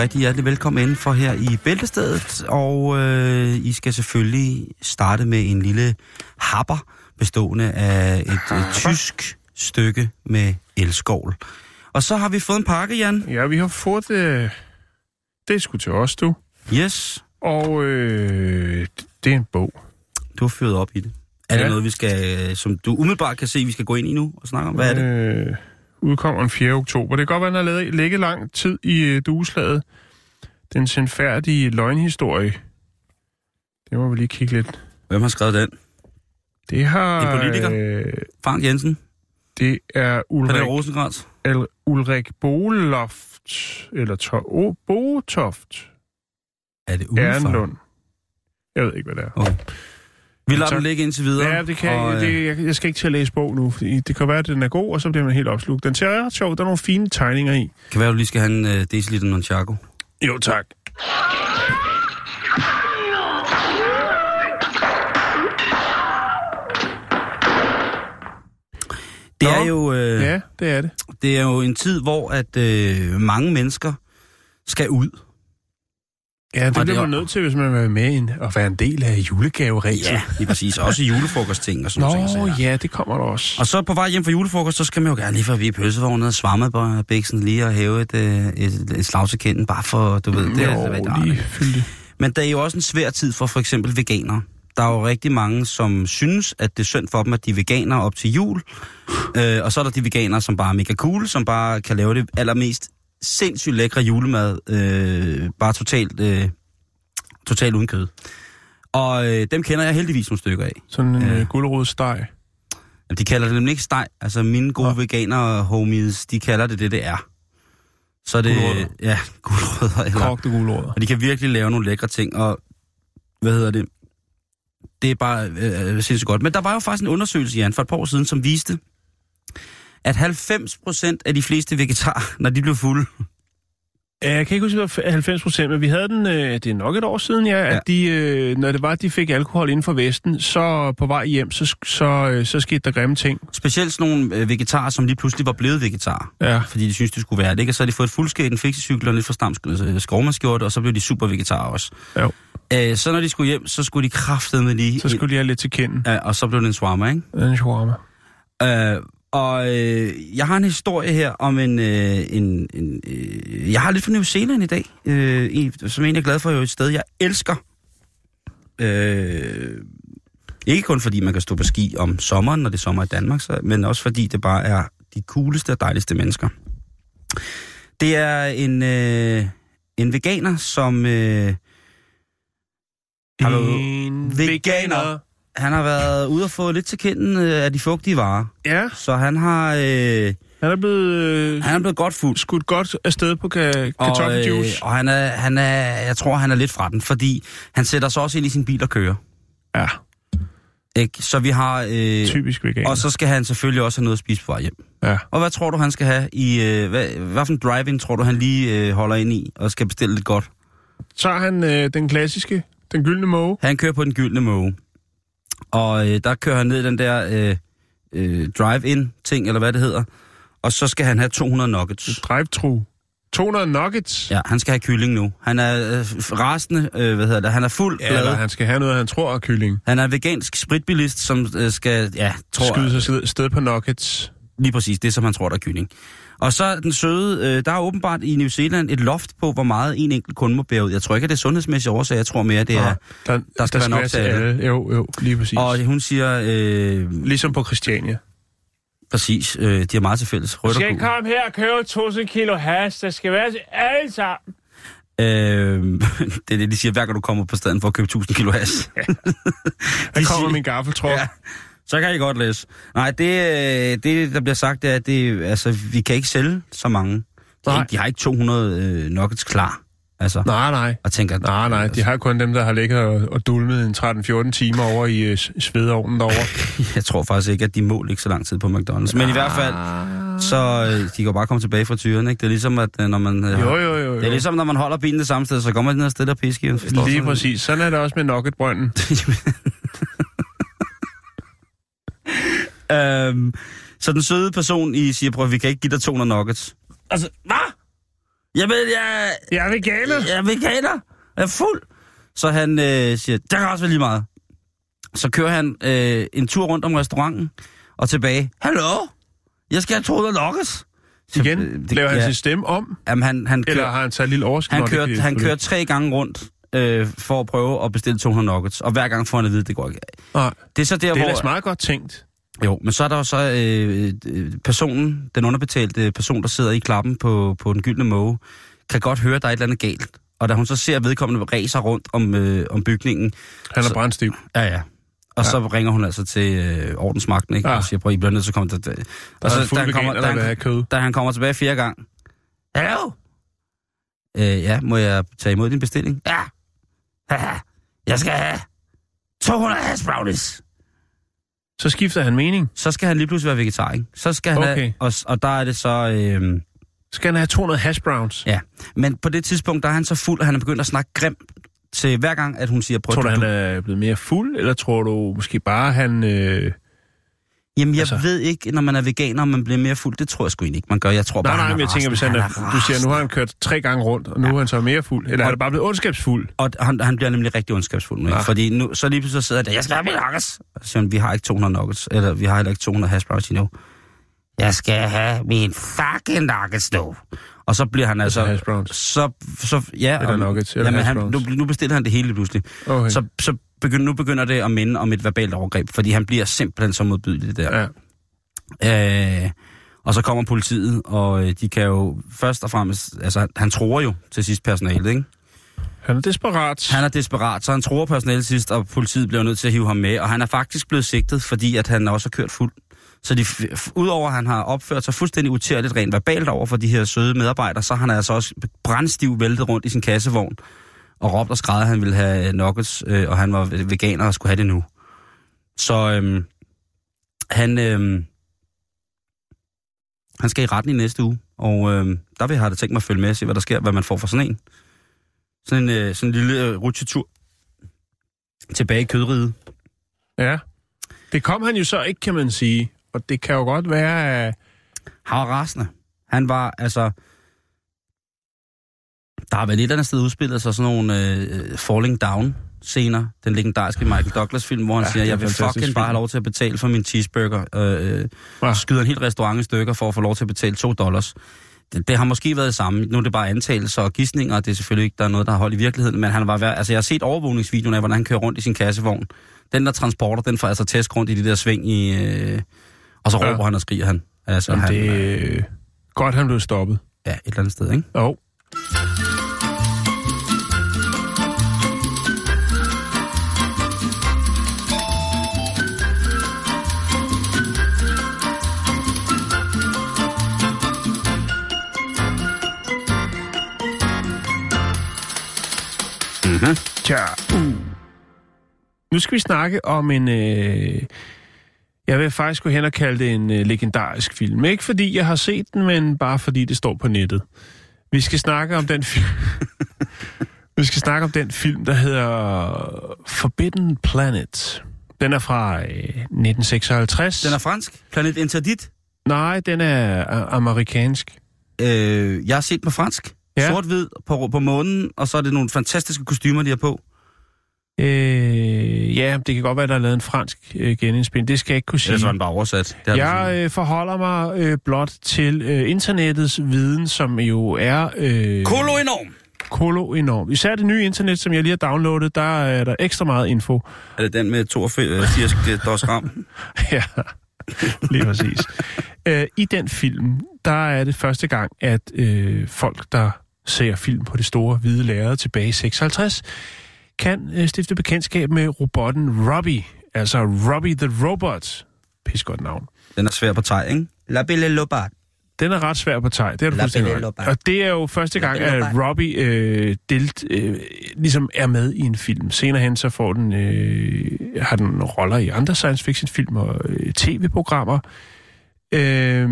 Rigtig hjertelig velkommen ind for her i Bæltestedet. Og øh, I skal selvfølgelig starte med en lille happer bestående af et, et tysk stykke med elskovl. Og så har vi fået en pakke, Jan. Ja, vi har fået... Øh, det er sgu til os, du. Yes, Og øh, det er en bog. du har fyret op i det. Er ja. Ja. det noget, vi skal, som du umiddelbart kan se, vi skal gå ind i nu og snakke om? Hvad er det? Øh, udkommer den 4. oktober. Det kan godt være, den har ligget lang tid i øh, dueslaget. Den sindfærdige løgnhistorie. Det må vi lige kigge lidt. Hvem har skrevet den? Det har... En politiker? Øh, Frank Jensen? det er Ulrik. Ulrik, Rosenkrantz? Ulrik Boloft, eller to, oh, Botoft Er det udefra? Ernlund. Jeg ved ikke, hvad det er. Okay. Vi lader den ligge indtil videre. Ja, det kan og, og, øh, det, jeg, jeg skal ikke til at læse bog nu, fordi det kan være, at den er god, og så bliver man helt opslugt. Den ser ret sjov, der er nogle fine tegninger i. Kan være, at du lige skal have en uh, deciliter nonchaco. Jo, tak. Det Nå. er jo... Øh, Ja, det er det. Det er jo en tid, hvor at øh, mange mennesker skal ud. Ja, det Og det bliver er- man nødt til, hvis man vil være med og være en del af julegaveræset. Ja, lige præcis. Også julefrokostting og sådan Nå, noget. ting. og sager. ja, det kommer der også. Og så på vej hjem fra julefrokost, så skal man jo gerne lige forbi pølsevognen og svamme på bæksen lige og hæve et, øh, et, et slag til kinden, bare for, du ved, det, jo, er- det, er- lige. Men det er jo også en svær tid for for eksempel veganere. Der er jo rigtig mange, som synes, at det er synd for dem, at de er veganere op til jul. Øh, og så er der de veganere, som bare er mega cool, som bare kan lave det allermest sindssygt lækre julemad. Øh, bare totalt, øh, totalt uden kød. Og øh, dem kender jeg heldigvis nogle stykker af. Sådan en Ja. ja. gulerodssteg. Jamen, de kalder det nemlig ikke steg. Altså mine gode Nå. veganer homies, de kalder det det, det er. Så er det... Gulerødder. Ja, gulerødder. Eller, Kogte gulerødder. og de kan virkelig lave nogle lækre ting, og hvad hedder det? Det er bare øh, sindssygt godt. Men der var jo faktisk en undersøgelse, Jan, for et par år siden, som viste, at 90 procent af de fleste vegetarer, når de blev fulde, Ja, Jeg kan ikke huske, det var 90 procent, men vi havde den, øh, det er nok et år siden, ja, ja. at de, øh, når det var, at de fik alkohol inden for Vesten, så på vej hjem, så, så, øh, så skete der grimme ting. specielt sådan nogle øh, vegetarer, som lige pludselig var blevet vegetarer, Ja. fordi de synes det skulle være det, ikke? Og så har de fået et fuldskæt, en fiksecykel og lidt for stram øh, skovmandskjorte, og så blev de super vegetarer også. Jo. Øh, så når de skulle hjem, så skulle de kraftedeme lige... Så skulle de have lidt til kinden. Ja, og så blev det en shawarma, ikke? En shawarma. Øh, og øh, jeg har en historie her om en... Øh, en, en øh, jeg har lidt fra New Zealand i dag, øh, i, som en jeg er glad for, er jo et sted, jeg elsker. Øh, ikke kun fordi man kan stå på ski om sommeren, når det er sommer i Danmark, så, men også fordi det bare er de cooleste og dejligste mennesker. Det er en, øh, en veganer, som... Øh, været- En veganer. Han har været ude og få lidt til kinden øh, af de fugtige varer. Ja, Så han har... Øh, han er blevet øh, han er blevet godt fuld. skudt godt afsted på ka- Og, kartoffeljuice. øh, og han er, han er, jeg tror, han er lidt fra den, fordi han sætter sig også ind i sin bil og kører. Ja, Ikke? Så vi har... Øh, typisk veganer. og så skal han selvfølgelig også have noget at spise på vej hjem. Ja. Og hvad tror du, han skal have i... Øh, hvad, hvad for en drive-in tror du, han lige øh, holder ind i og skal bestille lidt godt? Så har han øh, den klassiske, den gyldne måge. Han kører på den gyldne måge. Og øh, der kører han ned i den der øh, øh, drive-in-ting, eller hvad det hedder. Og så skal han have 200 nuggets. Drive-thru. 200 nuggets. Ja, han skal have kylling nu. Han er øh, rasende, øh, hvad hedder det, han er fuld Ja, eller han skal have noget, han tror er kylling. Han er en vegansk spritbilist, som øh, skal, ja, tror, Skyde sig sted på nuggets. lige præcis det, som han tror, der er kylling. Og så den søde, øh, der er åbenbart i New Zealand et loft på, hvor meget en enkelt kunde må bære ud. Jeg tror ikke, at det er sundhedsmæssige årsager. Jeg tror mere, det er, der, der skal være nok til alle. Jo, jo, lige præcis. Og hun siger, øh, Ligesom på Christiania. præcis, øh, de har meget til fælles. Rødt og Skal komme her og købe 1000 kilo has, der skal være til alle sammen. Øh, det er det, de siger, hver gang du kommer på stedet for at købe 1000 kilo has. Der De kommer siger- min gaffeltruck. Ja, så kan I godt læse. Nej, det, øh, det der bliver sagt, det er, at det, altså, vi kan ikke sælge så mange. De, har Nej. ikke- de har ikke 200 øh, nuggets klar. Altså, Nej, nej. og tænker, Nej, nej, de har kun dem, der har ligget og, og dulmet en 13-14 timer over i øh, s- svedeovnen derovre. jeg tror faktisk ikke, at de må ligge så lang tid på McDonald's. Men i hvert fald, så øh, de kan bare komme tilbage fra tyren, ikke? Det er ligesom, at øh, når man... Øh, Jo, jo, jo. jo. Det er ligesom, når man holder bilen det samme sted, så går man ned og stiller piskiven. forstår Lige du? præcis. Sådan er det også med nuggetbrønden. øhm, så den søde person i siger, prøv, vi kan ikke give dig 200 nuggets. Altså, hvad? Jamen, jeg, Jeg er veganer. jeg er veganer. Jeg er fuld. Så han øh, siger, der kan også være lige meget. Så kører han øh, en tur rundt om restauranten og tilbage. Hallo? Jeg skal have 200 nuggets. Så, Igen, øh, laver han ja, sin stemme om, Jamen, han, han eller kører, har han taget et lille overskud? han det kører, jeg han kører tre gange rundt øh, for at prøve at bestille 200 nuggets. Og hver gang får han at vide, at det går ikke. Nej, Det er så der, det er hvor... meget godt tænkt. Jo, men så er der jo så øh, øh, personen, den underbetalte person, der sidder i klappen på, på den gyldne måge, kan godt høre, at der er et eller andet galt. Og da hun så ser vedkommende ræser rundt om, øh, om bygningen, Han er Så- brændstiv. ja ja, og ja. så ringer hun altså til øh, ordensmagten, ikke? Ja. Og siger, prøv, I bliver nødt til at komme til. Der Og så, da han, kommer, da, han, da han kommer tilbage fire gange, Hallo? Øh, ja, må jeg tage imod din bestilling? Ja. Haha, jeg skal have 200 hash brownies. Så skifter han mening. Så skal han lige pludselig være vegetar, ikke? Så skal han Okay. have, og, og der er det så... Øh, Skal han have 200 hash browns? Ja, men på det tidspunkt, der er han så fuld, at han er begyndt at snakke grimt til hver gang, at hun siger, Tror du, du, han er blevet mere fuld, eller tror du måske bare, han... Øh... Jamen, jeg altså- ved ikke, når man er veganer, om man bliver mere fuld. Det tror jeg sgu ikke, man gør. Jeg tror Nej, bare, nej, han men er jeg tænker, hvis han rasende. er... Du siger, nu har han kørt tre gange rundt, og nu ja. er han så mere fuld. Eller er Og- det bare blevet ondskabsfuld? Og han, han bliver nemlig rigtig ondskabsfuld nu, ikke? Ah. Fordi nu, så lige pludselig så sidder der, jeg skal have mine nuggets. Og siger vi har ikke 200 nuggets, eller vi har heller ikke 200 hash browns endnu. Jeg skal have min fucking nuggets nu. Og så bliver han altså... hash browns. Så, så, ja, Eller og- nuggets, eller jamen, han, nu, nu bestiller han det hele pludselig. Okay. Så, så begynder, nu begynder det at minde om et verbalt overgreb, fordi han bliver simpelthen så modbydelig der. Ja. Øh, og så kommer politiet, og øh, de kan jo først og fremmest, altså han tror jo til sidst personalet, ikke? Han er desperat. Han er desperat, så han tror personalet sidst, og politiet bliver nødt til at hive ham med, og han er faktisk blevet sigtet, fordi at han også har kørt fuld. Så de, udover at han har opført sig fuldstændig utærligt rent verbalt over for de her søde medarbejdere, så har han altså også brændstiv væltet rundt i sin kassevogn, og råbt og skrevet, at han ville have nuggets, øh, og han var veganer og skulle have det nu. Så øhm, han, øhm, han skal i retten i næste uge, og øhm, der vil jeg have tænkt mig at følge med og se, hvad der sker, hvad man får for sådan en. Sådan en, øh, sådan en lille øh, rutsjetur tilbage i kødriget. Ja. Det kom han jo så ikke, kan man sige. Og det kan jo godt være, at... Han var rasende. Han var, altså... Der har vel et eller andet sted udspillet sig sådan nogle øh, falling down scener. Den legendariske Michael Douglas-film, hvor han Ja, siger, er jeg vil fucking bare film. have lov til at betale for min cheeseburger. Øh, øh, Ja. skyder en hel restaurant i stykker for at få lov til at betale 2 dollars. Det, det har måske været det samme. Nu er det bare antagelser og gissninger, og det er selvfølgelig ikke der er noget, der har hold i virkeligheden. Men han var værd, altså, jeg har set overvågningsvideoen af, hvordan han kører rundt i sin kassevogn. Den der transporter, den får altså tæsk rundt i de der sving i... Øh, og så Ja. råber han og skriger han. Altså, Jamen, han, det øh, er godt, han blev stoppet. Ja, et eller andet sted, ikke? Jo. Mm-hmm. Tja. Uh. Nu skal vi snakke om en... Øh, jeg vil faktisk gå hen og kalde det en øh, legendarisk film. Ikke fordi jeg har set den, men bare fordi det står på nettet. Vi skal snakke om den film... vi skal snakke om den film, der hedder Forbidden Planet. Den er fra øh, 1956. Den er fransk. Planet Interdit. Nej, den er øh, amerikansk. Øh, jeg har set på fransk. Ja. Sort-hvid på, på månen, og så er det nogle fantastiske kostymer, de har på. Øh, ja, det kan godt være, der er lavet en fransk øh, genindspilning. Det skal jeg ikke kunne sige. Ellers var den bare oversat. Det Jeg øh, forholder mig øh, blot til øh, internettets viden, som jo er øh, Kolo enorm! kolo enorm. Især det nye internet, som jeg lige har downloadet, der er der ekstra meget info. Er det den med 82 DOS ram? ja, lige præcis. Øh, I den film, der er det første gang, at øh, folk, der ser film på det store hvide lærred tilbage i 56, kan øh, stifte bekendtskab med robotten Robbie. Altså Robbie the Robot. Pis godt navn. Den er svær på teg, ikke? La Belle Lobart. Den er ret svær på teg, det er du fuldstændig ret. Og det er jo første gang, at. Robbie øh, delt, øh, ligesom er med i en film. Senere hen så får den, øh, har den roller i andre science fiction film og øh, tv-programmer. Øh,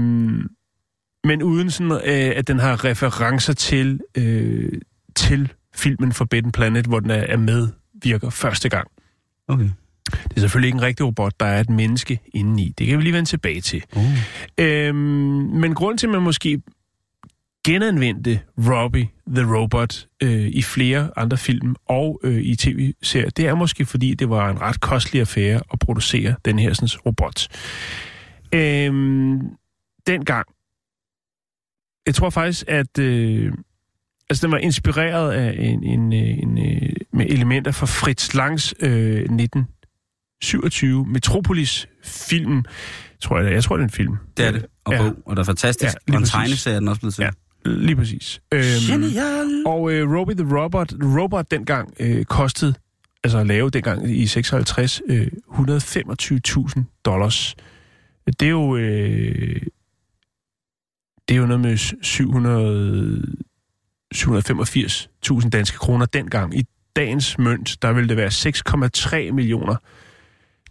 men uden sådan, øh, at den har referencer til, øh, til filmen Forbidden Planet, hvor den er, med, virker første gang. Okay. Det er selvfølgelig ikke en rigtig robot, der er et menneske indeni. Det kan vi lige vende tilbage til. Uh. Øhm, men grunden til, at man måske genanvendte Robbie the Robot øh, i flere andre film og øh, i tv-serier, det er måske fordi, det var en ret kostelig affære at producere den her sådan, robot. Øhm, dengang, jeg tror faktisk, at øh, altså, den var inspireret af en, en, øh, en, en, med elementer fra Fritz Langs øh, 1927 Metropolis-film, tror jeg, jeg tror, det er en film. Det er det. Og Ja. bog. Og der er fantastisk. Ja, og en tegneserie er den også blevet til. Ja. Lige præcis. Øhm, Genial! og øh, Robbie the Robot, Robot dengang øh, kostede, altså at lave dengang i 56, øh, 125.000 dollars. Det er jo, øh, det er jo noget med 700, 785.000 danske kroner dengang. I dagens mønt, der ville det være 6,3 millioner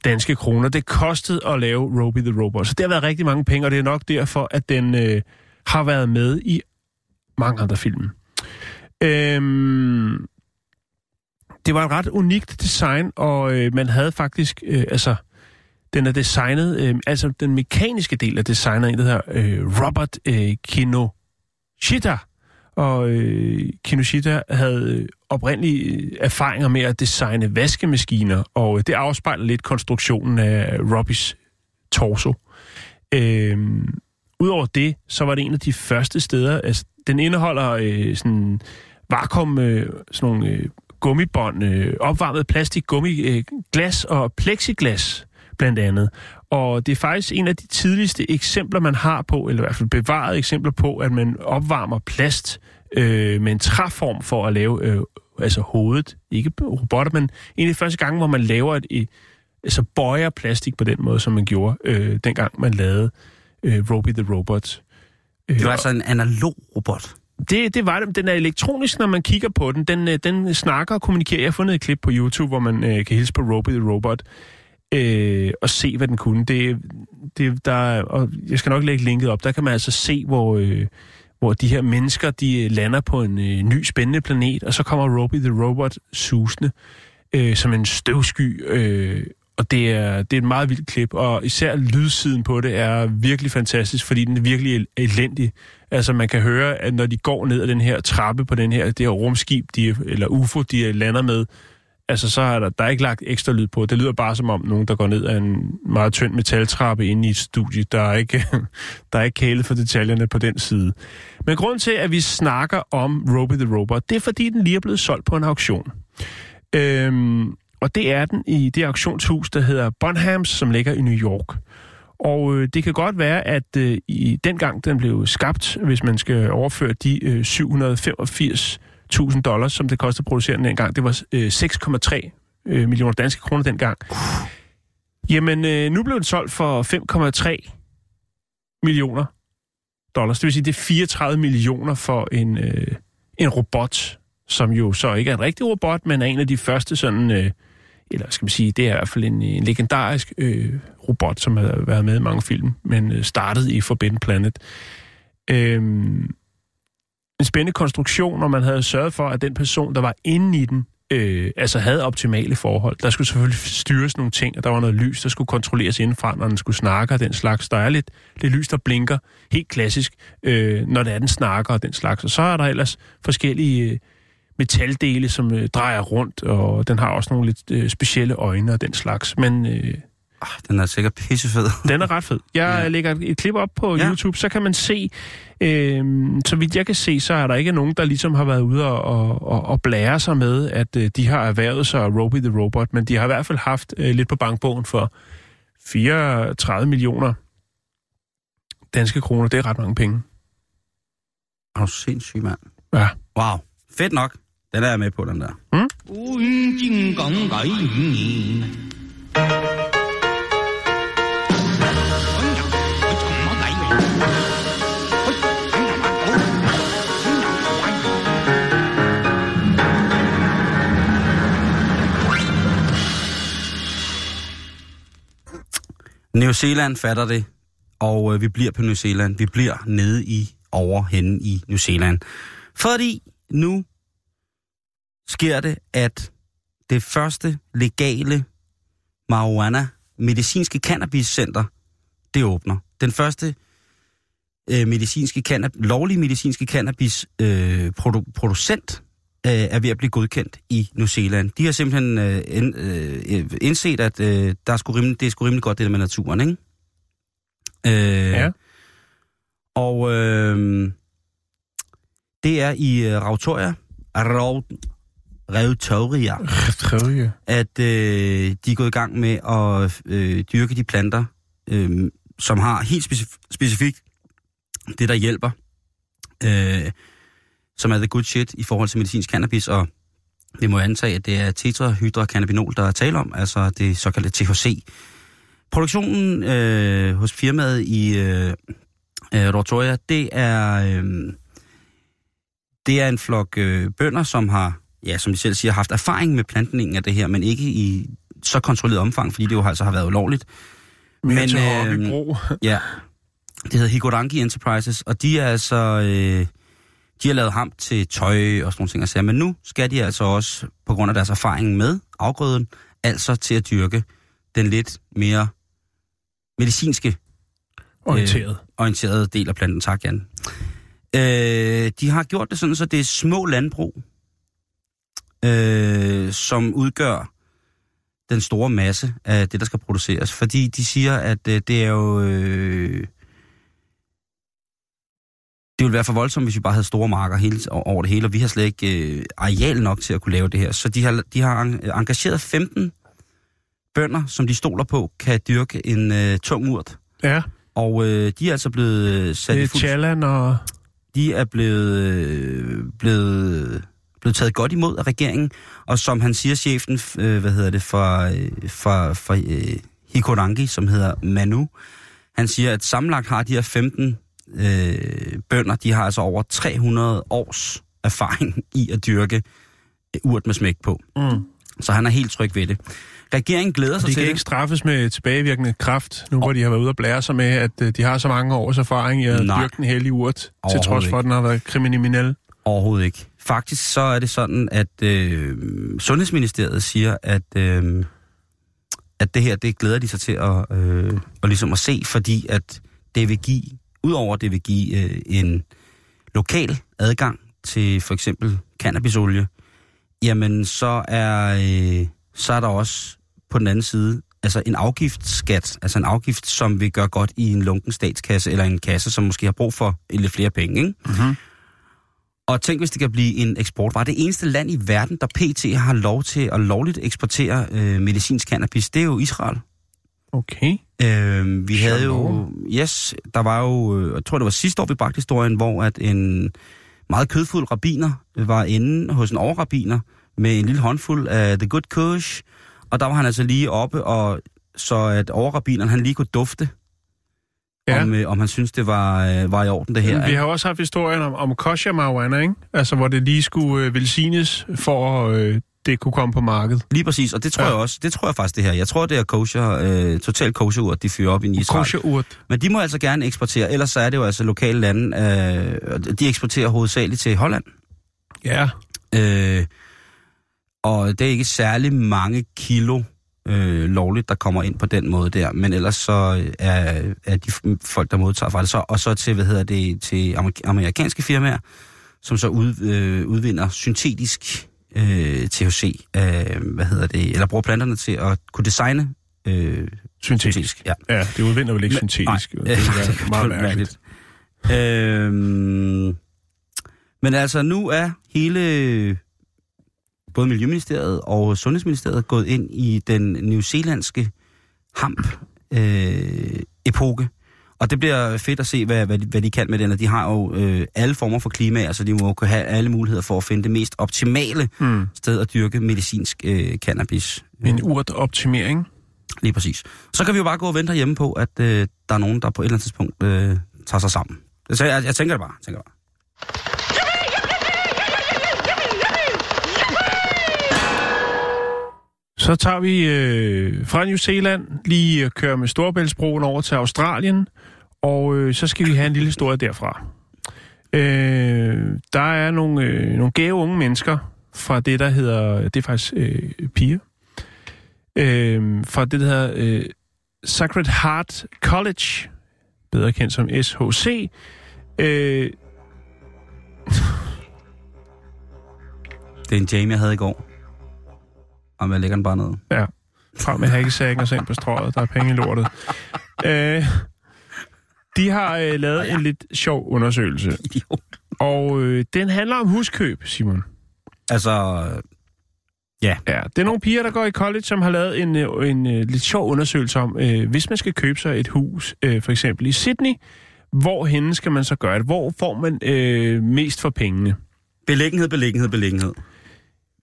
danske kroner. Det kostede at lave Roby the Robot. Så det har været rigtig mange penge, og det er nok derfor, at den øh, har været med i mange andre film. Øhm, det var et ret unikt design, og øh, man havde faktisk, øh, altså, den er designet, øh, altså den mekaniske del er designet, af en, der hedder øh, Robert øh, Kinoshita. Og øh, Kinoshita havde øh, oprindelige øh, erfaringer med at designe vaskemaskiner, og øh, det afspejler lidt konstruktionen af Robbys torso. Øh, Udover det, så var det en af de første steder, altså den indeholder øh, sådan vakuum, øh, sådan nogle øh, gummibånd, øh, opvarmet plastik, gummi, øh, glas og plexiglas blandt andet. Og det er faktisk en af de tidligste eksempler, man har på, eller i hvert fald bevarede eksempler på, at man opvarmer plast øh, med en træform for at lave øh, altså hovedet, ikke robotter, men en af de første gange, hvor man laver et, altså bøjer plastik på den måde, som man gjorde, øh, dengang man lavede øh, Robbie the Robot. Øh, Det var altså en analog robot. det, det var det. Den er elektronisk, når man kigger på den. Den, øh, den snakker og kommunikerer. Jeg har fundet et klip på YouTube, hvor man øh, kan hilse på Robbie the Robot øh, og se, hvad den kunne. Det, det, der, og jeg skal nok lægge linket op. Der kan man altså se, hvor, øh, hvor de her mennesker de øh, lander på en øh, ny, spændende planet, og så kommer Robby the Robot susende øh, som en støvsky. Øh, og det er, det er et meget vildt klip, og især lydsiden på det er virkelig fantastisk, fordi den er virkelig elendig. Altså man kan høre, at når de går ned ad den her trappe på den her, det her rumskib, de, eller UFO, de lander med, altså så er der, der er ikke lagt ekstra lyd på. Det lyder bare som om nogen, der går ned ad en meget tynd metaltrappe inde i et studie. Der er ikke, der er ikke kælet for detaljerne på den side. Men grund til, at vi snakker om Roby the Robot, det er fordi, den lige er blevet solgt på en auktion. Øhm, og det er den i det auktionshus, der hedder Bonhams, som ligger i New York. Og øh, det kan godt være, at øh, i dengang den blev skabt, hvis man skal overføre de øh, 1000 dollars, som det kostede at producere den dengang, det var øh, 6,3 øh, millioner danske kroner dengang. Jamen, øh, nu blev den solgt for 5,3 millioner dollars. Det vil sige, det er 34 millioner for en, øh, en robot, som jo så ikke er en rigtig robot, men er en af de første sådan, øh, eller skal man sige, det er i hvert fald en, en legendarisk øh, robot, som har været med i mange film, men øh, startede i Forbidden Planet. Øhm, en spændende konstruktion, når man havde sørget for, at den person, der var inde i den, øh, altså havde optimale forhold. Der skulle selvfølgelig styres nogle ting, og der var noget lys, der skulle kontrolleres indenfra, når den skulle snakke og den slags. Der er lidt, lidt lys, der blinker, helt klassisk, øh, når det er, den snakker og den slags. Og så er der ellers forskellige øh, metaldele, som øh, drejer rundt, og den har også nogle lidt øh, specielle øjne og den slags. Men øh, Ah, den er sikkert pissefed. den er ret fed. Jeg Ja. lægger et, klip op på Ja. YouTube, så kan man se, øh, så vidt jeg kan se, så er der ikke nogen, der ligesom har været ude og, og, og, og blære sig med, at øh, de har erhvervet sig Roby the Robot, men de har i hvert fald haft øh, lidt på bankbogen for 34 millioner danske kroner. Det er ret mange penge. Er du sindssyg, mand? Ja. Wow. Fedt nok. Den er jeg med på, den der. 古 New Zealand fatter det, og øh, vi bliver på New Zealand. Vi bliver nede i over henne i New Zealand. Fordi nu sker det, at det første legale marijuana medicinske cannabiscenter, det åbner. Den første øh, medicinske cannab- lovlige medicinske cannabis øh, produ- producent øh, er ved at blive godkendt i New Zealand. De har simpelthen øh, ind, øh, indset, at øh, der er sgu rimelig, det er sgu rimelig godt, det der med naturen, ikke? Øh, Ja. Og øh, det er i øh, Rautoria, Raut, Rautoria, Tredje. at øh, de er gået i gang med at øh, dyrke de planter, øh, som har helt specif- specifikt det, der hjælper, øh, som er the good shit i forhold til medicinsk cannabis, og vi må antage, at det er tetrahydrocannabinol, der er tale om, altså det såkaldte THC. Produktionen øh, hos firmaet i øh, øh, Rotoria, det er, øh, det er en flok øh, bønder, som har, ja, som de selv siger, haft erfaring med plantningen af det her, men ikke i så kontrolleret omfang, fordi det jo altså har været ulovligt. Men, Men, til øh. Ja, det hedder Hikorangi Enterprises, og de er altså, øh, de har lavet ham til tøj og sådan nogle ting og sager, men nu skal de altså også, på grund af deres erfaring med afgrøden, altså til at dyrke den lidt mere medicinske Orienteret. orienterede del af planten. Tak, Jan. Øh, de har gjort det sådan, så det er små landbrug, øh, som udgør den store masse af det, der skal produceres. Fordi de siger, at øh, det er jo... Øh, det ville være for voldsomt, hvis vi bare havde store marker hele, over det hele, og vi har slet ikke øh, areal nok til at kunne lave det her. Så de har, de har en- engageret 15 bønder, som de stoler på, kan dyrke en øh, tung urt. Ja, Og øh, de er altså blevet øh, sat det i er fuld... Chalan og... De er blevet, øh, blevet, blevet taget godt imod af regeringen. Og som han siger, chefen, øh, hvad hedder det, for, øh, for, for øh, Hikorangi, som hedder Manu, han siger, at sammenlagt har de her 15 øh, bønder, de har altså over 300 års erfaring i at dyrke øh, urt med smæk på. Mm. Så han er helt tryg ved det. Regeringen glæder sig De til kan det. ikke straffes med tilbagevirkende kraft, nu hvor de har været ude og blære sig med, at øh, de har så mange års erfaring i at Nej. dyrke den hellige urt, til trods for, at den har været kriminel. Overhovedet ikke. Faktisk så er det sådan, at øh, Sundhedsministeriet siger, at, øh, at det her, det glæder de sig til at, øh, at, ligesom at se, fordi at det vil give, udover at det vil give øh, en lokal adgang til for eksempel cannabisolie, jamen så er, øh, så er der også på den anden side altså en afgiftsskat, altså en afgift, som vil gøre godt i en lunken statskasse, eller en kasse, som måske har brug for lidt flere penge, ikke? Mm-hmm. Og tænk, hvis det kan blive en eksportvare. Det eneste land i verden, der pt. har lov til at lovligt eksportere øh, medicinsk cannabis, det er jo Israel. Okay. Øh, vi havde jo... Yes, der var jo... øh, Jeg tror, det var sidste år, vi bragte historien, hvor at en meget kødfuld rabiner var inde hos en overrabiner med en lille håndfuld af The Good Kush. Og der var han altså lige oppe, og så at overrabineren, han lige kunne dufte, Ja. om, øh, om han synes det var, øh, var i orden, det her. Vi har også haft historien om, om kosher marijuana, ikke? Altså, hvor det lige skulle øh, velsignes, for øh, det kunne komme på markedet. Lige præcis, og det tror Ja. jeg også. Det tror jeg faktisk, det her. Jeg tror, det er kosher, øh, total kosher urt, de fyrer op i Israel. Kosher urt. Men de må altså gerne eksportere, ellers så er det jo altså lokale lande. Øh, og de eksporterer hovedsageligt til Holland. Ja. Øh, og det er ikke særlig mange kilo øh, lovligt, der kommer ind på den måde der. Men ellers så øh, er, er de folk, der modtager fra det, så, og så til, hvad hedder det, til amerik- amerikanske firmaer, som så ud, øh, udvinder syntetisk øh, THC, øh, hvad hedder det, eller bruger planterne til at kunne designe øh, Syntetisk. Ja. Ja, det udvinder vel ikke Men- syntetisk. nej. Det er meget mærkeligt. Øhm, men altså, nu er hele både Miljøministeriet og Sundhedsministeriet gået ind i den newzealandske hamp-epoke. Og det bliver fedt at se, hvad, hvad, de, hvad de kan med den. Og de har jo øh, alle former for klima, så de må kunne have alle muligheder for at finde det mest optimale Mm. sted at dyrke medicinsk øh, cannabis. En urt-optimering. Lige præcis. Så kan vi jo bare gå og vente hjemme på, at øh, der er nogen, der på et eller andet tidspunkt øh, tager sig sammen. Så jeg, jeg tænker det bare. Tænker det bare. Så tager vi øh, fra New Zealand, lige øh, kører med Storbæltsbroen over til Australien, og øh, så skal vi have en lille historie derfra. Øh, der er nogle, øh, nogle gave unge mennesker fra det, der hedder, det er faktisk øh, piger, øh, fra det, der hedder øh, Sacred Heart College, bedre kendt som SHC. Øh, Det er en jam, jeg havde i går. Og jeg lægger den bare ned. Ja, frem med hakkesækken og så ind på strøget. Der er penge i lortet. øh, de har øh, lavet en lidt sjov undersøgelse, Idiot. og øh, den handler om huskøb, Simon. Altså, Ja, det er nogle piger, der går i college, som har lavet en, øh, en, en lidt sjov undersøgelse om, øh, hvis man skal købe sig et hus, øh, for eksempel i Sydney, hvor henne skal man så gøre det? Hvor får man øh, mest for pengene? beliggenhed, beliggenhed, beliggenhed.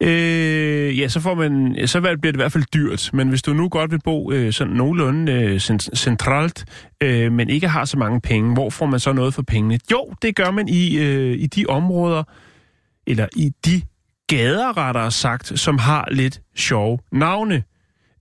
Øh, ja, så, får man, så bliver det i hvert fald dyrt. Men hvis du nu godt vil bo øh, sådan nogenlunde øh, cent- centralt, øh, men ikke har så mange penge, hvor får man så noget for pengene? Jo, det gør man i, øh, i de områder, eller i de gader, rettere sagt, som har lidt sjove navne.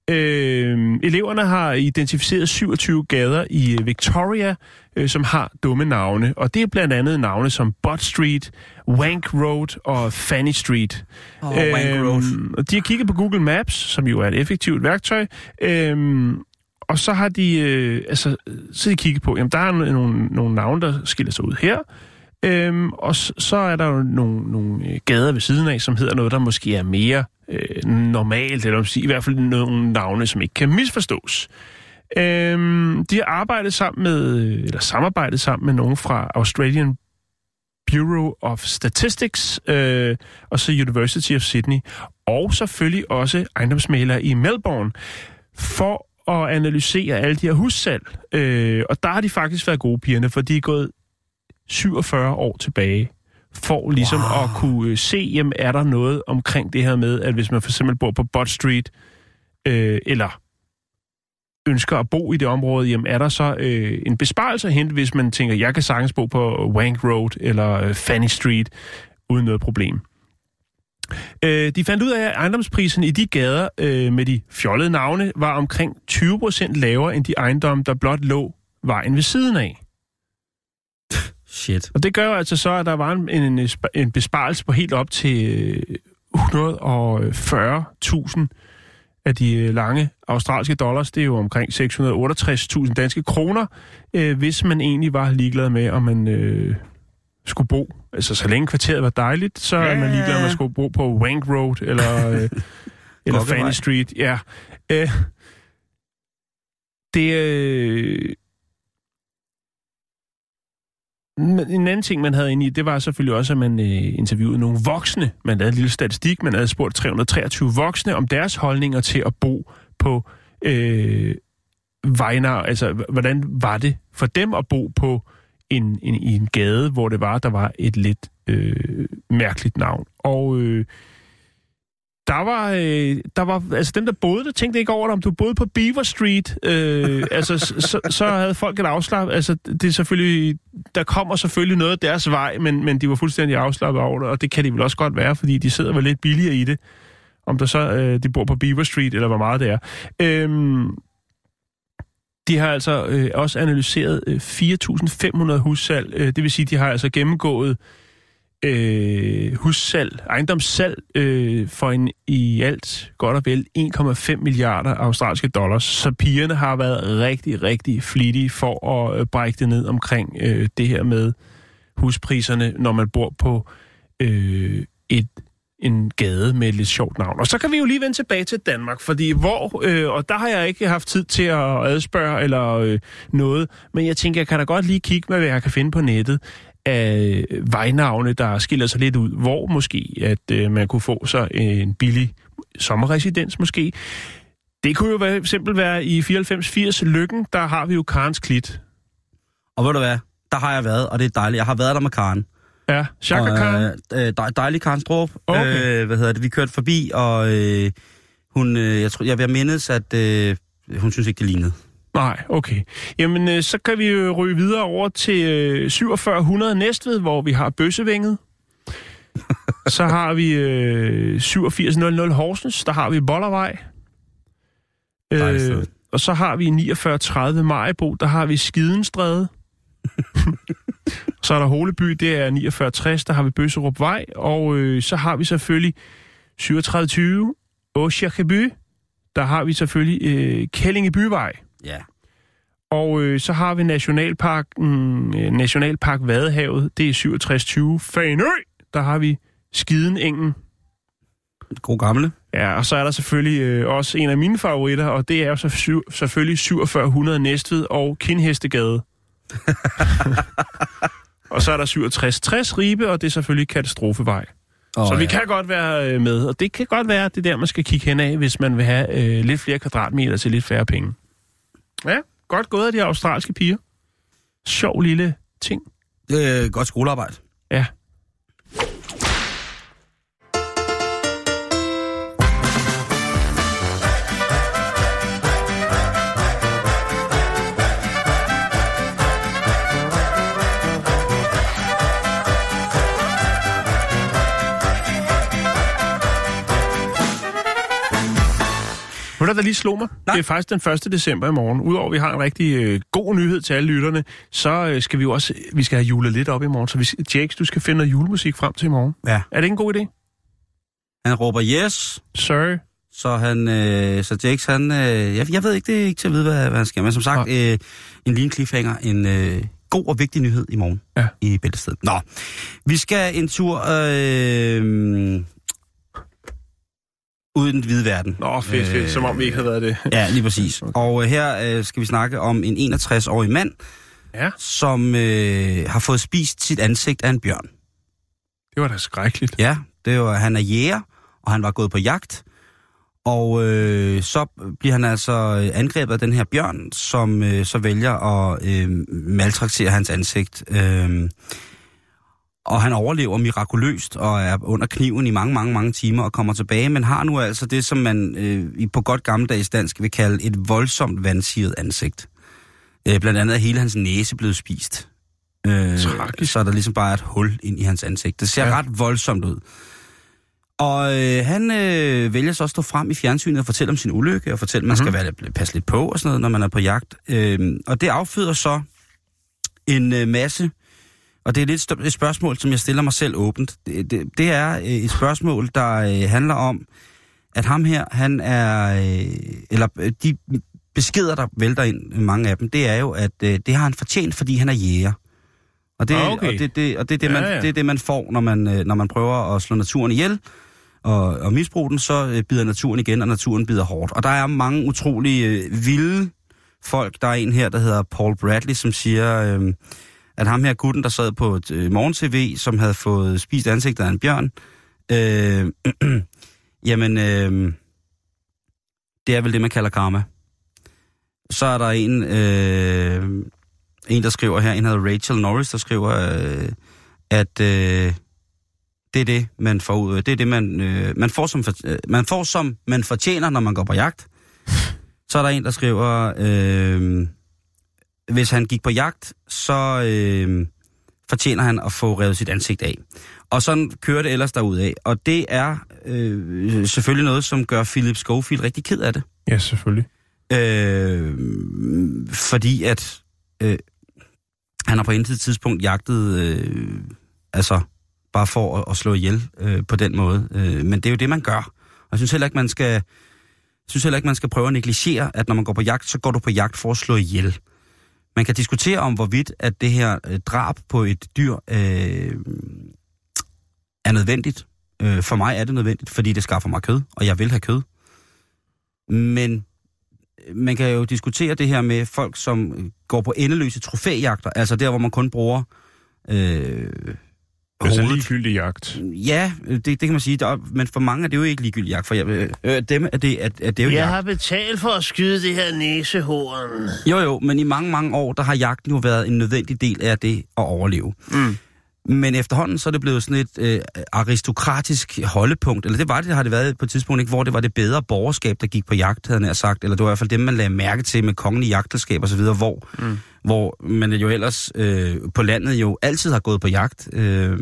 Øh, eleverne har identificeret 27 gader i øh, Victoria, øh, som har dumme navne. Og det er blandt andet navne som Bot Street, Wank Road og Fanny Street. Oh, Wank Road. Øhm, og de har kigget på Google Maps, som jo er et effektivt værktøj. Øhm, og så har de, øh, altså, så har de kigget på, jamen der er nogle, nogle navne, der skiller sig ud her. Øhm, og så, er der jo nogle, nogle øh, gader ved siden af, som hedder noget, der måske er mere øh, normalt, eller sige, i hvert fald nogle navne, som ikke kan misforstås. Øhm, de har arbejdet sammen med, øh, eller samarbejdet sammen med nogen fra Australian Bureau of Statistics, øh, og så University of Sydney, og selvfølgelig også ejendomsmalere i Melbourne, for at analysere alle de her hussalg. Øh, og der har de faktisk været gode pigerne, for de er gået 47 år tilbage, for ligesom wow. at kunne øh, se, jamen er der noget omkring det her med, at hvis man for eksempel bor på Bot Street, øh, eller ønsker at bo i det område, jamen er der så øh, en besparelse at hente, hvis man tænker, jeg kan sagtens bo på Wank Road eller øh, Fanny Street uden noget problem. Øh, de fandt ud af, at ejendomspriserne i de gader øh, med de fjollede navne var omkring 20% lavere end de ejendomme, der blot lå vejen ved siden af. Shit. Og det gør jo altså så, at der var en, en, en besparelse på helt op til øh, 140.000 af de øh, lange australske dollars. Det er jo omkring 668.000 danske kroner, øh, hvis man egentlig var ligeglad med, om man øh, skulle bo. Altså, så længe kvarteret var dejligt, så ja. er man ligeglad, om man skulle bo på Wank Road eller, øh, eller. Fanny Street. Ja. Øh, det, øh, en anden ting, man havde inde i, det var selvfølgelig også, at man øh, interviewede nogle voksne. Man lavede en lille statistik, man havde spurgt 323 voksne om deres holdninger til at bo på øh, Vejnar. Altså, hvordan var det for dem at bo på en, en, i en gade, hvor det var, der var et lidt øh, mærkeligt navn. Og øh, der var, øh, der var, altså dem, der boede der, tænkte ikke over det, om du boede på Beaver Street. Øh, altså, så, så, havde folk et afslap. Altså, det er selvfølgelig, der kommer selvfølgelig noget af deres vej, men, men de var fuldstændig afslappet over det, og det kan de vel også godt være, fordi de sidder vel lidt billigere i det. Om der så, øh, de bor på Beaver Street, eller hvor meget det er. Øhm, de har altså øh, også analyseret øh, 4.500 hussalg. Øh, det vil sige, de har altså gennemgået øh, Øh, hussalg, ejendomssalg øh, for en i alt godt og vel 1,5 milliarder australske dollars. Så pigerne har været rigtig, rigtig flittige for at øh, brække det ned omkring øh, det her med huspriserne, når man bor på øh, et en gade med et lidt sjovt navn. Og så kan vi jo lige vende tilbage til Danmark, fordi hvor, øh, og der har jeg ikke haft tid til at adspørge eller øh, noget, men jeg tænker, jeg kan da godt lige kigge med, hvad jeg kan finde på nettet af vejnavne, der skiller sig lidt ud, hvor måske, at øh, man kunne få sig en billig sommerresidens måske. Det kunne jo være, simpelthen være i 94-80 Lykken, der har vi jo Karens Klit. Og ved du hvad? Der har jeg været, og det er dejligt. Jeg har været der med Karen. Ja, Chaka Og, Karen. Øh, dej, dejlig Karen Strup. Okay. Øh, hvad hedder det? Vi kørte forbi, og øh, hun, øh, jeg tror, jeg vil mindes, at øh, hun synes ikke, det lignede. Nej, okay. Jamen, øh, så kan vi jo ryge videre over til øh, 4700 Næstved, hvor vi har Bøssevænget. så har vi øh, 8700 Horsens, der har vi Bollervej. Sted. og så har vi 4930 Majbo, der har vi Skidenstræde. så er der Holeby, det er 4960, der har vi Bøsserup Vej. Og øh, så har vi selvfølgelig 3720 Åsjakeby, der har vi selvfølgelig øh, Kællingeby-vej. Ja. Og øh, så har vi Nationalparken, øh, Nationalpark Vadehavet, det er 6720 Fanø, der har vi Skidenengen. God gamle. Ja, og så er der selvfølgelig øh, også en af mine favoritter, og det er jo så syv, selvfølgelig 4700 Næstved og Kindhestegade. og så er der 6760 Ribe, og det er selvfølgelig Katastrofevej. Oh, Så vi kan godt være øh, med, og det kan godt være, det er der, man skal kigge hen af, hvis man vil have øh, lidt flere kvadratmeter til lidt færre penge. Ja, godt gået af de australske piger. Sjov lille ting. Det er godt skolearbejde. Du, der lige slog mig? Nej. Det er faktisk den 1. december i morgen. Udover at vi har en rigtig øh, god nyhed til alle lytterne, så øh, skal vi jo også vi skal have julet lidt op i morgen. Så vi, Jakes, du skal finde noget julemusik frem til i morgen. Ja. Er det en god idé? Han råber yes, Sir. så han, øh, så Jakes, han, øh, jeg, jeg ved ikke, det er ikke til at vide, hvad, hvad han skal. Men som sagt, øh, en lille cliffhanger, en øh, god og vigtig nyhed i morgen Ja. i Bæltestedet. Nå, vi skal en tur øh, ud i den hvide verden. Nå, fedt, fedt. Som om vi ikke havde været det. Ja, lige præcis. Og øh, her øh, skal vi snakke om en 61-årig mand, Ja, som øh, har fået spist sit ansigt af en bjørn. det var da skrækkeligt. Ja, det var, han er jæger, og han var gået på jagt. Og øh, så bliver han altså øh, angrebet af den her bjørn, som øh, så vælger at øh, maltraktere hans ansigt. Øh, og han overlever mirakuløst og er under kniven i mange, mange, mange timer og kommer tilbage, men har nu altså det, som man øh, på godt gammeldags dansk vil kalde et voldsomt vandsiget ansigt. Øh, blandt andet er hele hans næse blevet spist. Øh, Tragisk. så er der ligesom bare et hul ind i hans ansigt. Det ser Ja. ret voldsomt ud. Og øh, han øh, vælger så at stå frem i fjernsynet og fortælle om sin ulykke, og fortælle, at man Mhm. skal være, passe lidt på og sådan noget, når man er på jagt. Øh, og det afføder så en øh, masse, og det er lidt et spørgsmål, som jeg stiller mig selv åbent. Det, det, det er øh, et spørgsmål, der øh, handler om, at ham her, han er, øh, eller de beskeder, der vælter ind, mange af dem, det er jo, at øh, det har han fortjent, fordi han er jæger. Og det, Ah, okay. og det, det, og det, er det, man, Ja, ja. det er det, man får, når man, når man prøver at slå naturen ihjel og, og misbruge den, så bider naturen igen, og naturen bider hårdt. Og der er mange utrolige øh, vilde folk. Der er en her, der hedder Paul Bradley, som siger, øh, at ham her gutten, der sad på et øh, morgen-tv, som havde fået spist ansigtet af en bjørn, øh, jamen, øh, det er vel det, man kalder karma. Så er der en, øh, en der skriver her, en hedder Rachel Norris, der skriver, øh, at øh, det er det, man får ud. Det er det, man, øh, man, får som, øh, man får som man fortjener, når man går på jagt. Så er der en, der skriver, øh, hvis han gik på jagt, så øh, fortjener han at få revet sit ansigt af. Og sådan kører det ellers derudad. Og det er øh, selvfølgelig noget, som gør Philip Schofield rigtig ked af det. Ja, selvfølgelig. Øh, fordi at øh, han har på intet tidspunkt jagtet, øh, altså bare for at, at slå ihjel øh, på den måde. Øh, men det er jo det, man gør. Og jeg synes heller ikke, man skal, synes heller ikke, man skal prøve at negligere, at når man går på jagt, så går du på jagt for at slå ihjel. Man kan diskutere om, hvorvidt at det her øh, drab på et dyr øh, er nødvendigt. Øh, for mig er det nødvendigt, fordi det skaffer mig kød, og jeg vil have kød. Men øh, man kan jo diskutere det her med folk, som øh, går på endeløse trofæjagter, altså der, hvor man kun bruger øh, Altså hovedet. ligegyldig jagt. Ja, det, det kan man sige, der, er- men for mange er det jo ikke ligegyldig jagt. For jeg, øh, øh, dem er det, at, at det er jo Jeg jagt. har betalt for at skyde det her næsehorn. Jo, jo, men i mange, mange år, der har jagten jo været en nødvendig del af det at overleve. Mm. Men efterhånden så er det blevet sådan et øh, aristokratisk holdepunkt, eller det var det, det har det været på et tidspunkt, ikke, hvor det var det bedre borgerskab, der gik på jagt, havde nær sagt, eller det var i hvert fald dem, man lagde mærke til med kongelige jagtelskab og så videre, hvor, mm. hvor man jo ellers øh, på landet jo altid har gået på jagt. Øh,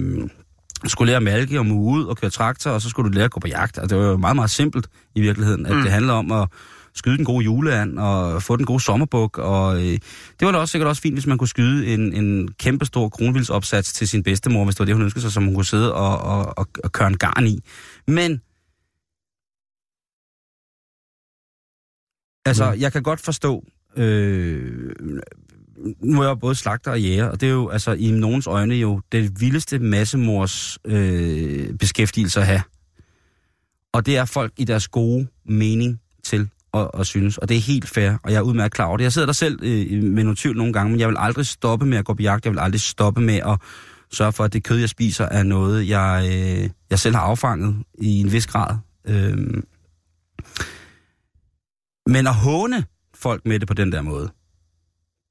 skulle lære at malke og muge ud og køre traktor, og så skulle du lære at gå på jagt. Og det var jo meget, meget simpelt i virkeligheden, at mm. det handler om at skyde den gode juleand og få den gode sommerbuk. Og øh, det var da også sikkert også fint, hvis man kunne skyde en, en kæmpe stor kronvildsopsats til sin bedstemor, hvis det var det, hun ønskede sig, som hun kunne sidde og, og, og, og køre en garn i. Men altså, jeg kan godt forstå, øh, nu er jeg både slagter og jæger, og det er jo altså i nogens øjne jo det vildeste massemors øh, beskæftigelse at have. Og det er folk i deres gode mening til at, at synes, og det er helt fair, og jeg er udmærket klar over det. Jeg sidder der selv øh, med nogle tvivl nogle gange, men jeg vil aldrig stoppe med at gå på jagt, jeg vil aldrig stoppe med at sørge for, at det kød, jeg spiser, er noget, jeg, øh, jeg selv har affanget i en vis grad. Øh, men at håne folk med det på den der måde,